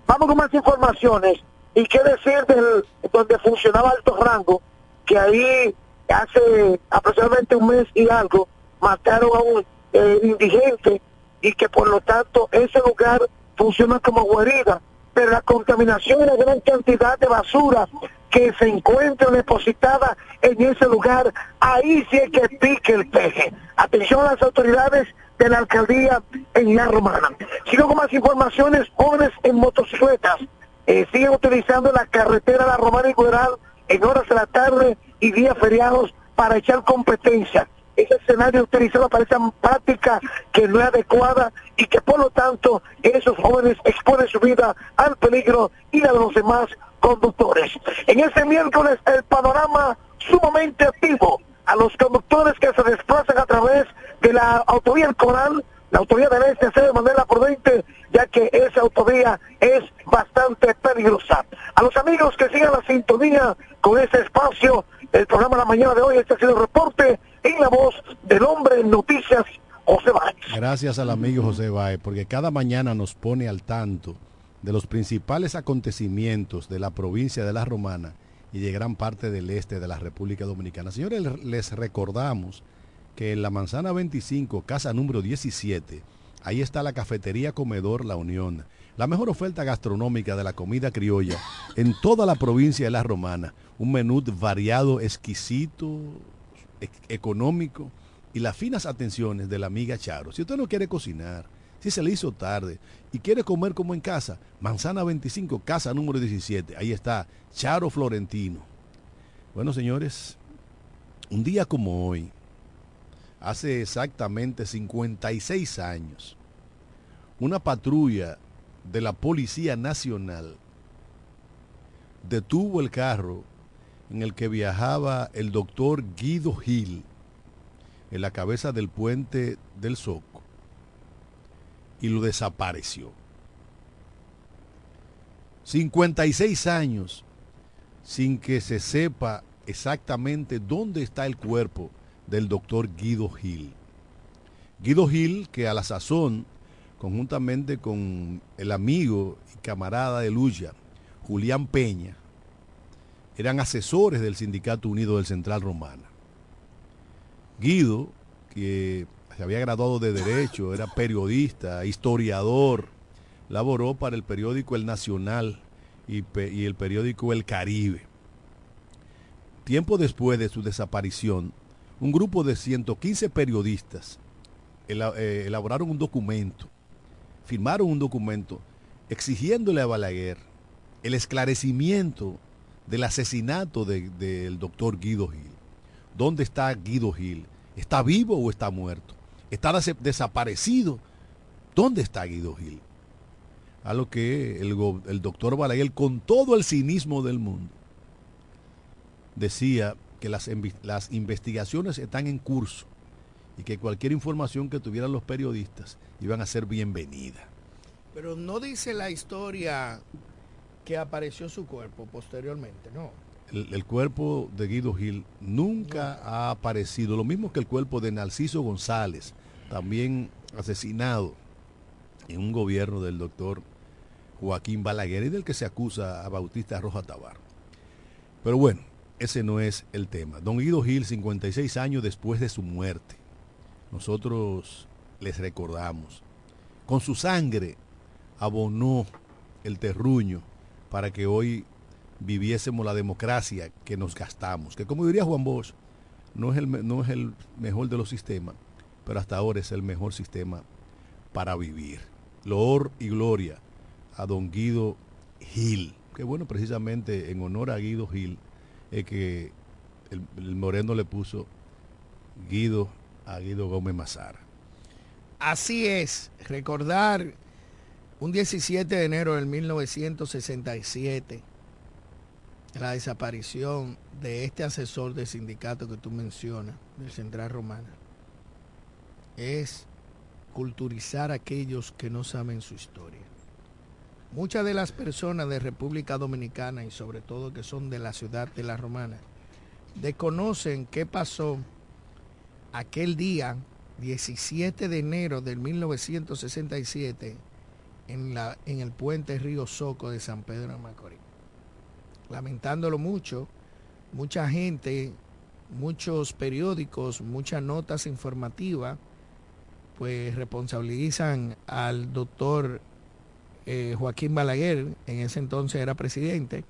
vamos con más informaciones. ¿Y qué decir del donde funcionaba Alto Rango? Que ahí hace aproximadamente un mes y algo mataron a un eh, indigente y que por lo tanto ese lugar funciona como guarida, pero la contaminación y la gran cantidad de basura que se encuentra depositada en ese lugar, ahí sí es que pique el peje. Atención a las autoridades de la alcaldía en la romana. Sigo con más informaciones, jóvenes en motocicletas eh, siguen utilizando la carretera La Romana y Cueral en horas de la tarde y días feriados para echar competencia. Ese escenario utilizado para esa práctica que no es adecuada y que por lo tanto esos jóvenes exponen su vida al peligro y a los demás conductores. En este miércoles el panorama sumamente activo a los conductores que se desplazan a través de la autovía Coral, la autovía del Este se de manera prudente, ya que esa autovía es bastante peligrosa. A los amigos que sigan la sintonía con este espacio, el programa de la mañana de hoy, este ha sido el reporte en la voz del hombre en noticias, José Báez. Gracias al amigo José Baez, porque cada mañana nos pone al tanto de los principales acontecimientos de la provincia de La Romana y de gran parte del este de la República Dominicana. Señores, les recordamos que en la manzana 25, casa número 17, ahí está la cafetería Comedor La Unión, la mejor oferta gastronómica de la comida criolla en toda la provincia de La Romana. Un menú variado, exquisito, económico y las finas atenciones de la amiga Charo. Si usted no quiere cocinar, si se le hizo tarde. Y quiere comer como en casa, Manzana 25, casa número 17, ahí está Charo Florentino. Bueno, señores, un día como hoy, hace exactamente 56 años, una patrulla de la Policía Nacional detuvo el carro en el que viajaba el doctor Guido Gil en la cabeza del puente del Soco y lo desapareció. 56 años sin que se sepa exactamente dónde está el cuerpo del doctor Guido Gil. Guido Gil, que a la sazón, conjuntamente con el amigo y camarada de Lucha, Julián Peña, eran asesores del Sindicato Unido del Central Romana. Guido, que se había graduado de Derecho, era periodista, historiador, laboró para el periódico El Nacional y, el periódico El Caribe. Tiempo después de su desaparición, un grupo de 115 periodistas eh, elaboraron un documento, firmaron un documento exigiéndole a Balaguer el esclarecimiento del asesinato de- del doctor Guido Gil. ¿Dónde está Guido Gil? ¿Está vivo o está muerto? ¿Está des- desaparecido? ¿Dónde está Guido Gil? A lo que el, doctor Balaguer, con todo el cinismo del mundo, decía que las, las investigaciones están en curso y que cualquier información que tuvieran los periodistas iban a ser bienvenida. Pero no dice la historia que apareció su cuerpo posteriormente, ¿no? El, cuerpo de Guido Gil nunca ha aparecido, lo mismo que el cuerpo de Narciso González, también asesinado en un gobierno del doctor Joaquín Balaguer y del que se acusa a Bautista Roja Tabar. Pero bueno, ese no es el tema. Don Guido Gil, 56 años después de su muerte, nosotros les recordamos. Con su sangre abonó el terruño para que hoy viviésemos la democracia que nos gastamos. Que como diría Juan Bosch, no es el, no es el mejor de los sistemas, pero hasta ahora es el mejor sistema para vivir. Loor y gloria a don Guido Gil. Que bueno, precisamente en honor a Guido Gil es que el, el Moreno le puso Guido a Guido Gómez Mazara. Así es, recordar un 17 de enero del 1967 la desaparición de este asesor del sindicato que tú mencionas, del Central Romana, es culturizar a aquellos que no saben su historia. Muchas de las personas de República Dominicana y sobre todo que son de la ciudad de La Romana, desconocen qué pasó aquel día 17 de enero del 1967 en, la, en el puente Río Soco de San Pedro de Macorís. Lamentándolo mucho, mucha gente, muchos periódicos, muchas notas informativas, pues responsabilizan al doctor eh, Joaquín Balaguer, en ese entonces era presidente,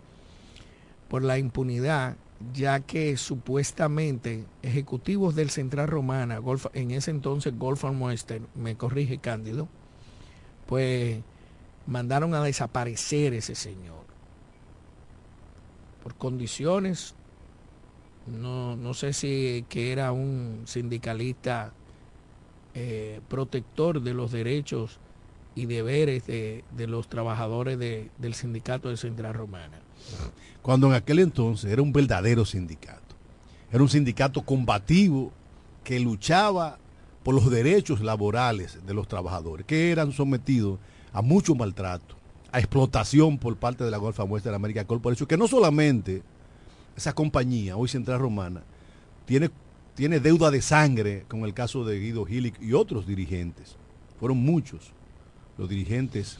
por la impunidad, ya que supuestamente ejecutivos del Central Romana, en ese entonces Golf Western, me corrige Cándido, pues mandaron a desaparecer ese señor por condiciones, no, no sé si que era un sindicalista eh, protector de los derechos y deberes de, de los trabajadores de, del sindicato de Central Romana. Cuando en aquel entonces era un verdadero sindicato. Era un sindicato combativo que luchaba por los derechos laborales de los trabajadores, que eran sometidos a mucho maltrato, a explotación por parte de la Golfa Muestra de América Corporation, que no solamente esa compañía, hoy Central Romana, tiene, tiene deuda de sangre con el caso de Guido Gil y otros dirigentes. Fueron muchos los dirigentes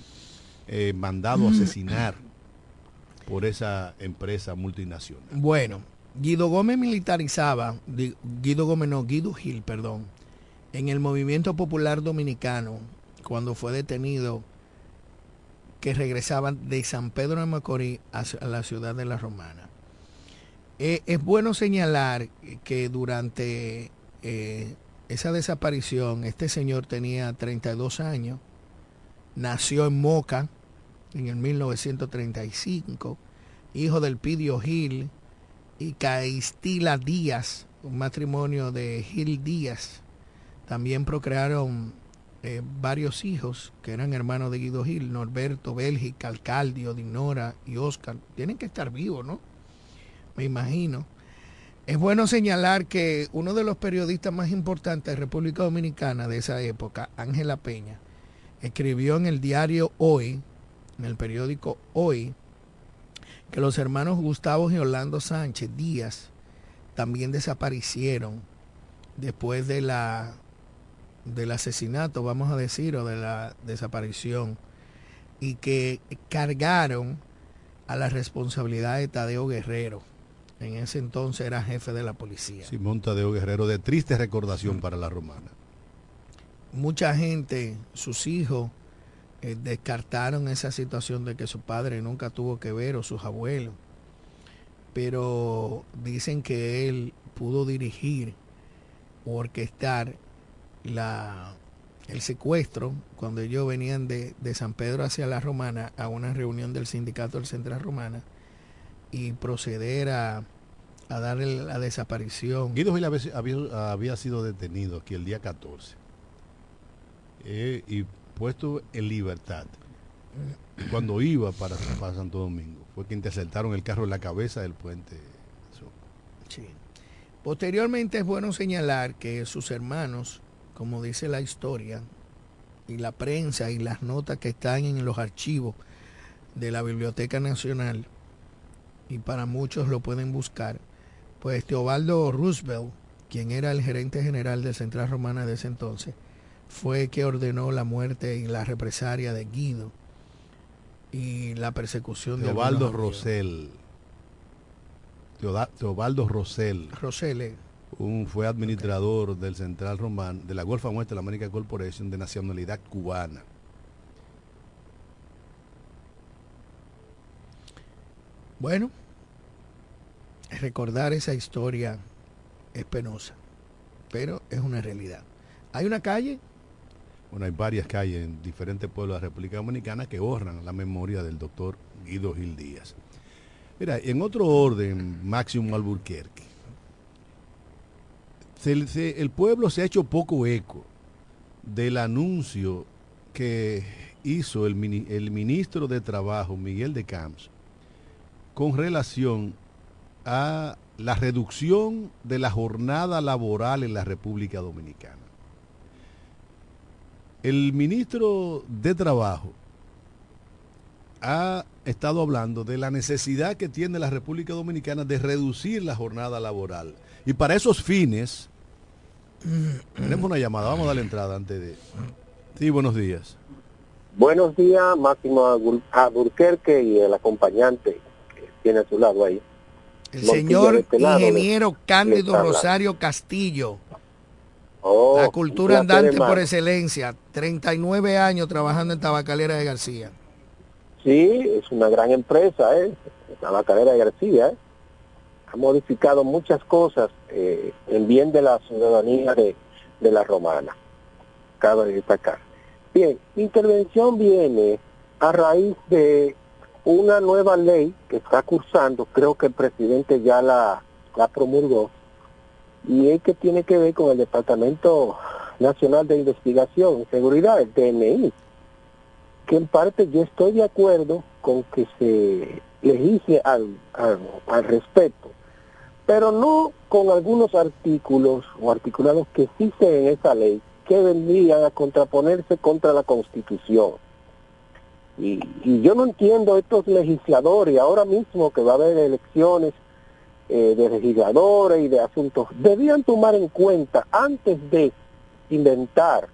eh, mandados a asesinar por esa empresa multinacional. Bueno, Guido Gómez militarizaba, Guido Gómez no, Guido Gil, perdón, en el movimiento popular dominicano, cuando fue detenido, que regresaban de San Pedro de Macorís a la ciudad de La Romana. Eh, es bueno señalar que durante eh, esa desaparición, este señor tenía 32 años, nació en Moca en el 1935, hijo del Pidio Gil y Caistila Díaz, un matrimonio de Gil Díaz. También procrearon eh, varios hijos que eran hermanos de Guido Gil, Norberto, Bélgica, Alcaldio, Dinora y Oscar. Tienen que estar vivos, ¿no? Me imagino. Es bueno señalar que uno de los periodistas más importantes de República Dominicana de esa época, Ángela Peña, escribió en el diario Hoy, en el periódico Hoy, que los hermanos Gustavo y Orlando Sánchez Díaz también desaparecieron después de la del asesinato, vamos a decir, o de la desaparición, y que cargaron a la responsabilidad de Tadeo Guerrero. En ese entonces era jefe de la policía. Simón Tadeo Guerrero, de triste recordación para la romana. Mucha gente, sus hijos, eh, descartaron esa situación de que su padre nunca tuvo que ver o sus abuelos. Pero dicen que él pudo dirigir o orquestar la, el secuestro cuando ellos venían de, de, San Pedro hacia la Romana a una reunión del sindicato del Central Romana y proceder a, a darle la desaparición. Guido Gil había, había, había, sido detenido aquí el día 14 eh, y puesto en libertad. Cuando iba para, para, Santo Domingo, fue que interceptaron el carro en la cabeza del puente. Sí. Posteriormente es bueno señalar que sus hermanos, como dice la historia, y la prensa y las notas que están en los archivos de la Biblioteca Nacional, y para muchos lo pueden buscar, pues Teobaldo Roosevelt, quien era el gerente general de Central Romana de ese entonces, fue que ordenó la muerte y la represalia de Guido y la persecución de Teobaldo Rosell. Teobaldo Rosell. Rosell. Un, fue administrador del Central Román, de la Golfa Muestra de la América Corporation de nacionalidad cubana. Bueno, recordar esa historia es penosa, pero es una realidad. Hay una calle. Bueno, hay varias calles en diferentes pueblos de la República Dominicana que honran la memoria del doctor Guido Gil Díaz. Mira, en otro orden, Máximo Alburquerque, el pueblo se ha hecho poco eco del anuncio que hizo el, el ministro de Trabajo, Miguel de Camps, con relación a la reducción de la jornada laboral en la República Dominicana. El ministro de Trabajo ha estado hablando de la necesidad que tiene la República Dominicana de reducir la jornada laboral. Y para esos fines, tenemos una llamada, vamos a darle entrada antes de... Sí, buenos días. Buenos días, Máximo Alburquerque y el acompañante que tiene a su lado ahí. El señor este ingeniero Cándido Rosario Castillo. Oh, la cultura andante por excelencia. 39 años trabajando en Tabacalera de García. Sí, es una gran empresa, ¿eh? Tabacalera de García. ¿eh? Ha modificado muchas cosas eh, en bien de la ciudadanía de, de la romana. Cabe destacar. Bien, intervención viene a raíz de una nueva ley que está cursando, creo que el presidente ya la, la promulgó, y es que tiene que ver con el Departamento Nacional de Investigación y Seguridad, el DNI, que en parte yo estoy de acuerdo con que se legisle al, al, al respecto, pero no con algunos artículos o articulados que existen en esa ley que vendrían a contraponerse contra la Constitución y, yo no entiendo estos legisladores, ahora mismo que va a haber elecciones eh, de legisladores y de asuntos, debían tomar en cuenta antes de inventar,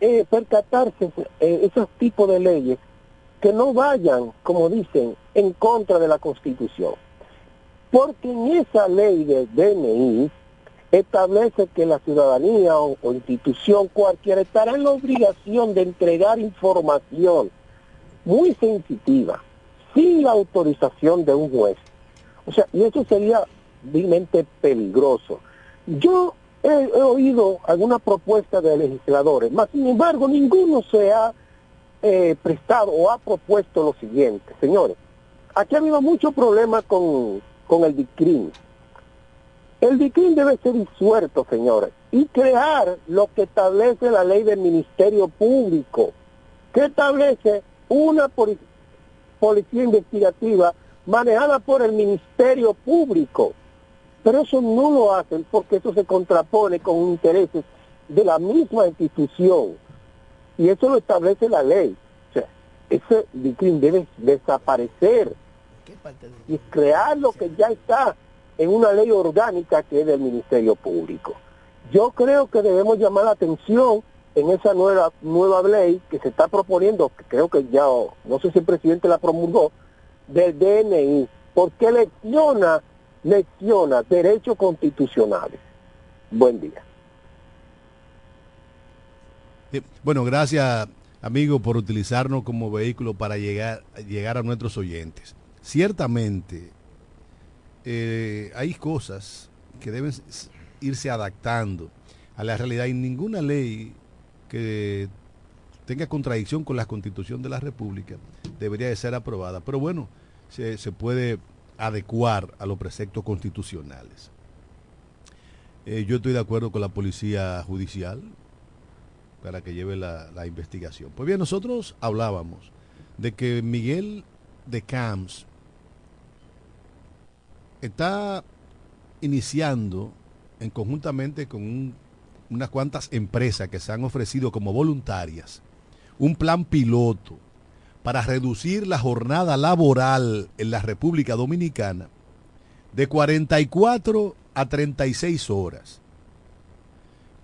eh, percatarse eh, esos tipos de leyes que no vayan, como dicen, en contra de la Constitución. Porque en esa ley de DNI establece que la ciudadanía o institución cualquiera estará en la obligación de entregar información muy sensitiva, sin la autorización de un juez. O sea, y eso sería realmente peligroso. Yo he, oído alguna propuesta de legisladores, mas sin embargo ninguno se ha eh, prestado o ha propuesto lo siguiente. Señores, aquí ha habido mucho problema con, con el DICRIN. El DICRIN debe ser disuelto, señores, y crear lo que establece la ley del Ministerio Público, que establece una policía investigativa manejada por el Ministerio Público. Pero eso no lo hacen porque eso se contrapone con intereses de la misma institución. Y eso lo establece la ley. O sea, ese debe desaparecer y crear lo que ya está en una ley orgánica que es del Ministerio Público. Yo creo que debemos llamar la atención en esa nueva nueva ley que se está proponiendo, que creo que ya, no sé si el presidente la promulgó, del DNI, porque lecciona, lecciona derechos constitucionales. Buen día. Bueno, gracias amigo por utilizarnos como vehículo para llegar, llegar a nuestros oyentes. Ciertamente eh, hay cosas que deben irse adaptando a la realidad y ninguna ley que tenga contradicción con la constitución de la República debería de ser aprobada. Pero bueno, se, puede adecuar a los preceptos constitucionales. Eh, yo estoy de acuerdo con la policía judicial para que lleve la, la, investigación. Pues bien, nosotros hablábamos de que Miguel de Camps está iniciando en conjuntamente con un- unas cuantas empresas que se han ofrecido como voluntarias un plan piloto para reducir la jornada laboral en la República Dominicana de 44 a 36 horas.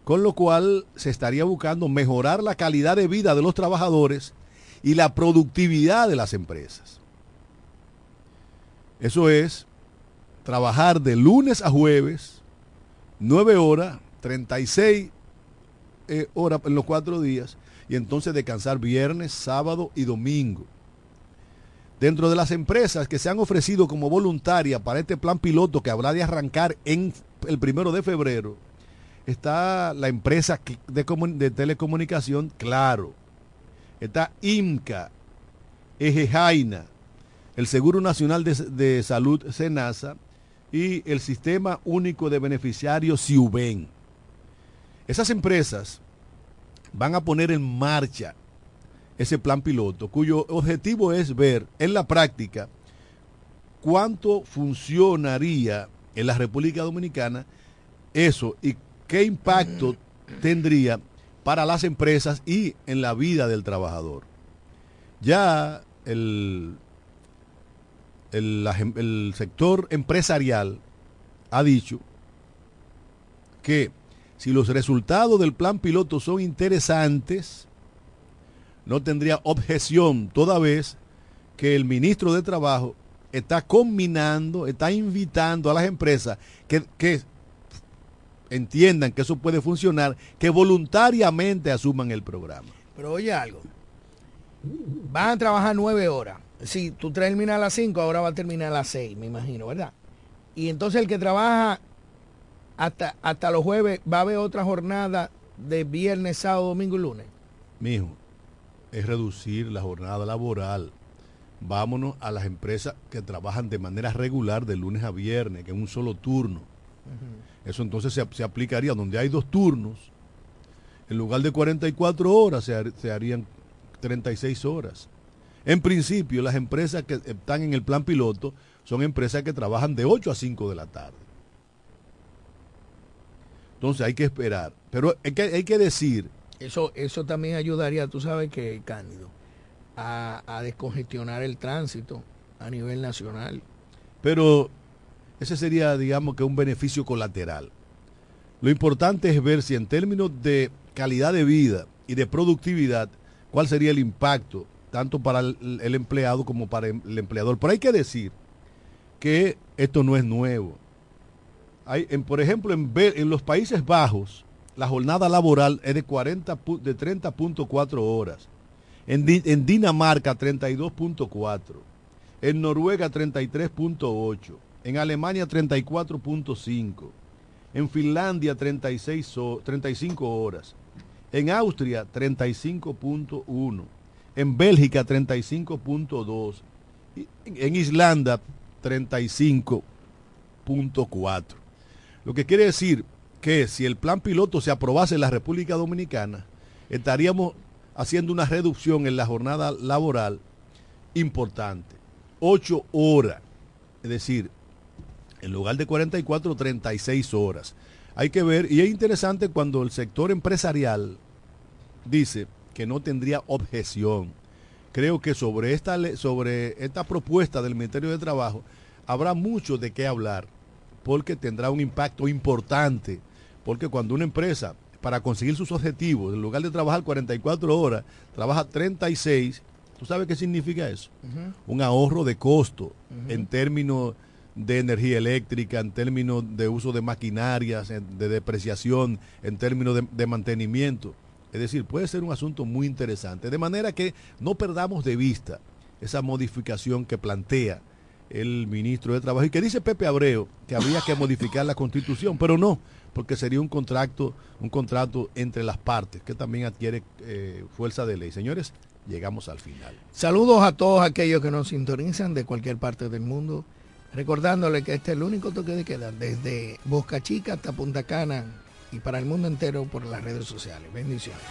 Con lo cual se estaría buscando mejorar la calidad de vida de los trabajadores y la productividad de las empresas. Eso es trabajar de lunes a jueves, 9 horas, 36 eh, horas en los cuatro días, y entonces descansar viernes, sábado y domingo. Dentro de las empresas que se han ofrecido como voluntaria para este plan piloto que habrá de arrancar en el primero de febrero, está la empresa de telecomunicación Claro, está IMCA, Ejejaina, el Seguro Nacional de, de Salud SENASA y el Sistema Único de Beneficiarios SIUBEN. Esas empresas van a poner en marcha ese plan piloto, cuyo objetivo es ver en la práctica cuánto funcionaría en la República Dominicana eso y qué impacto tendría para las empresas y en la vida del trabajador. Ya el, el, sector empresarial ha dicho que si los resultados del plan piloto son interesantes, no tendría objeción toda vez que el ministro de Trabajo está combinando, está invitando a las empresas que, que entiendan que eso puede funcionar, que voluntariamente asuman el programa. Pero oye algo. Van a trabajar nueve horas. Si tú terminas a las cinco, ahora va a terminar a las seis, me imagino, ¿verdad? Y entonces el que trabaja hasta, hasta los jueves va a haber otra jornada de viernes, sábado, domingo y lunes. Mijo, es reducir la jornada laboral. Vámonos a las empresas que trabajan de manera regular de lunes a viernes, que es un solo turno. Eso entonces se, se aplicaría donde hay dos turnos. En lugar de 44 horas se, har- se harían 36 horas. En principio, las empresas que están en el plan piloto son empresas que trabajan de 8 a 5 de la tarde. Entonces hay que esperar. Pero hay que, hay que decir Eso, eso también ayudaría, tú sabes que, Cándido, a, a descongestionar el tránsito a nivel nacional. Pero ese sería, digamos, que un beneficio colateral. Lo importante es ver si en términos de calidad de vida y de productividad, cuál sería el impacto, tanto para el, empleado como para el empleador. Pero hay que decir que esto no es nuevo. Hay, por ejemplo, en, los Países Bajos, la jornada laboral es de, 40, pu- de 30.4 horas. En, Di- en Dinamarca, 32.4. En Noruega 33.8, en Alemania 34.5, en Finlandia 36 ho- 35 horas, en Austria 35.1, en Bélgica 35.2, y en Islanda 35.4. Lo que quiere decir que si el plan piloto se aprobase en la República Dominicana, estaríamos haciendo una reducción en la jornada laboral importante. 8 horas. Es decir, en lugar de 44, 36 horas. Hay que ver, y es interesante cuando el sector empresarial dice que no tendría objeción. Creo que sobre esta, sobre esta propuesta del Ministerio de Trabajo habrá mucho de qué hablar, porque tendrá un impacto importante, porque cuando una empresa, para conseguir sus objetivos, en lugar de trabajar 44 horas, trabaja 36, ¿tú sabes qué significa eso? un ahorro de costo en términos de energía eléctrica, en términos de uso de maquinarias, de depreciación, en términos de, de mantenimiento. Es decir, puede ser un asunto muy interesante. De manera que no perdamos de vista esa modificación que plantea el ministro de Trabajo y que dice Pepe Abreu que habría que modificar la constitución, pero no, porque sería un contrato, un contrato entre las partes que también adquiere eh, fuerza de ley. Señores, llegamos al final. Saludos a todos aquellos que nos sintonizan de cualquier parte del mundo. Recordándole que este es el único toque de queda desde Boca Chica hasta Punta Cana y para el mundo entero por las redes sociales. Bendiciones.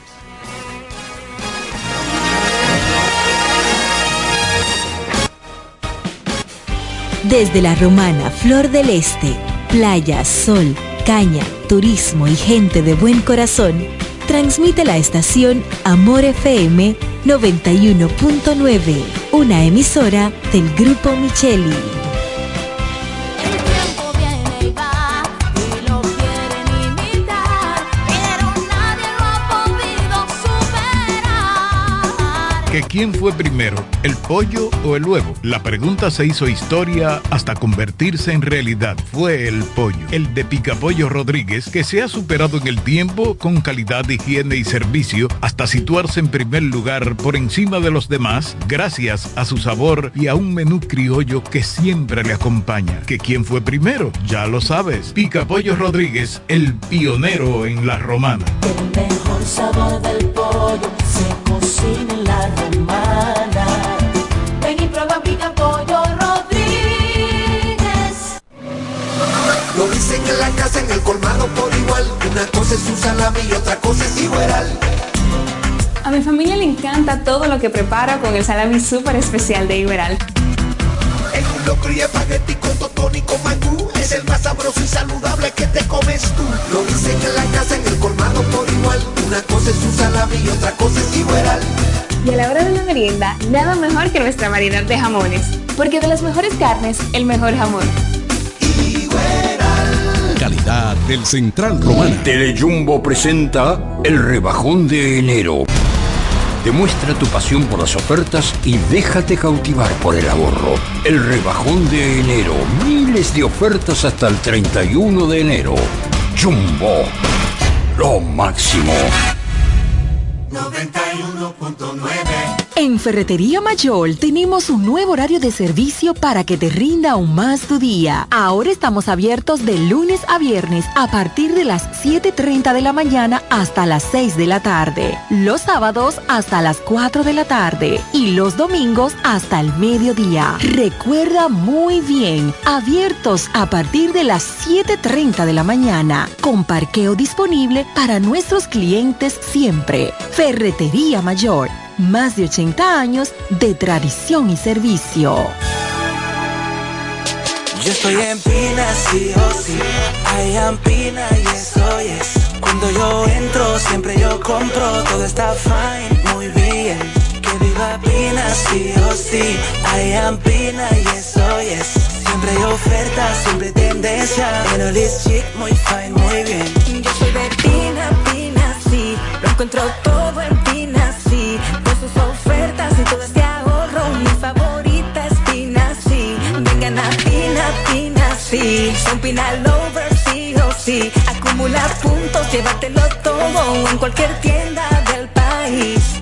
Desde la romana Flor del Este, playa, sol, caña, turismo y gente de buen corazón, transmite la estación Amor FM 91.9, una emisora del Grupo Micheli. Quién fue primero, el pollo o el huevo. La pregunta se hizo historia hasta convertirse en realidad. Fue el pollo, el de Picapollo Rodríguez, que se ha superado en el tiempo con calidad, higiene y servicio hasta situarse en primer lugar por encima de los demás gracias a su sabor y a un menú criollo que siempre le acompaña. ¿Que quién fue primero? Ya lo sabes. Picapollo Rodríguez, el pionero en la romana. El mejor sabor del pollo cocina en la romana Ven y prueba pica pollo Rodríguez. Lo dicen en la casa, en el colmado por igual. Una cosa es su salami y otra cosa es igual. A mi familia le encanta todo lo que preparo con el salami súper especial de Iberal. El un locro y espagueti con totón y con mangú es el más sabroso y saludable que te comes tú. Lo dicen en la casa, en el colmado por igual. Una cosa es salami y otra cosa es. Y a la hora de la merienda, nada mejor que nuestra variedad de jamones. Porque de las mejores carnes, el mejor jamón. Calidad del Central Romana. Telejumbo presenta el rebajón de enero. Demuestra tu pasión por las ofertas y déjate cautivar por el ahorro. El rebajón de enero. Miles de ofertas hasta el 31 de enero. Jumbo. Lo máximo. 91.9 en Ferretería Mayor tenemos un nuevo horario de servicio para que te rinda aún más tu día. Ahora estamos abiertos de lunes a viernes a partir de las 7.30 de la mañana hasta las 6 de la tarde. Los sábados hasta las 4 de la tarde y los domingos hasta el mediodía. Recuerda muy bien, abiertos a partir de las 7.30 de la mañana, con parqueo disponible para nuestros clientes siempre. Ferretería Mayor más de 80 años de tradición y servicio. Yo estoy en Pina, sí o sí. I am Pina y eso es. Cuando yo entro, siempre yo compro. Todo está fine, muy bien. Que viva Pina, sí o sí. I am Pina y eso es. Siempre hay ofertas, siempre tendencia. En es chic, muy fine, muy bien. Yo soy de Pina, Pina, sí. Lo encuentro todo en Pina, sí. Son Pina Lovers, sí o sí. Acumula puntos, llévatelo todo en cualquier tienda del país.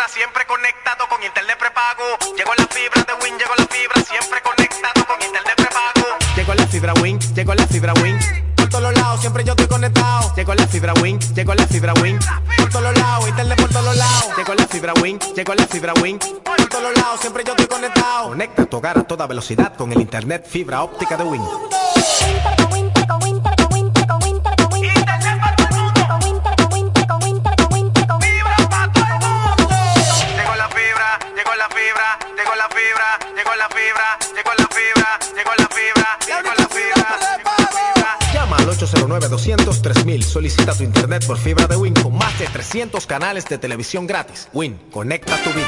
Fibra, siempre conectado con internet prepago. Llegó la fibra de Win, llegó la fibra, siempre conectado con internet prepago. Llegó la fibra Win, llegó la fibra Win todos los lados, siempre yo estoy conectado. Llegó la fibra Wing, llegó la fibra Wing. Por todos los lados, internet por todos los lados. Llegó la fibra Wing, llegó la fibra Wing. Por todos los lados, siempre yo estoy conectado. Conecta tu hogar a toda velocidad con el internet fibra óptica de Wing. Solicita tu internet por fibra de Win con más de 300 canales de televisión gratis. Win, conecta tu vida.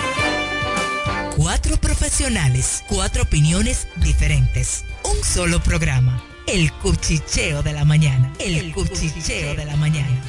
Cuatro profesionales, cuatro opiniones diferentes. Un solo programa. El cuchicheo de la mañana. El, cuchicheo de la mañana.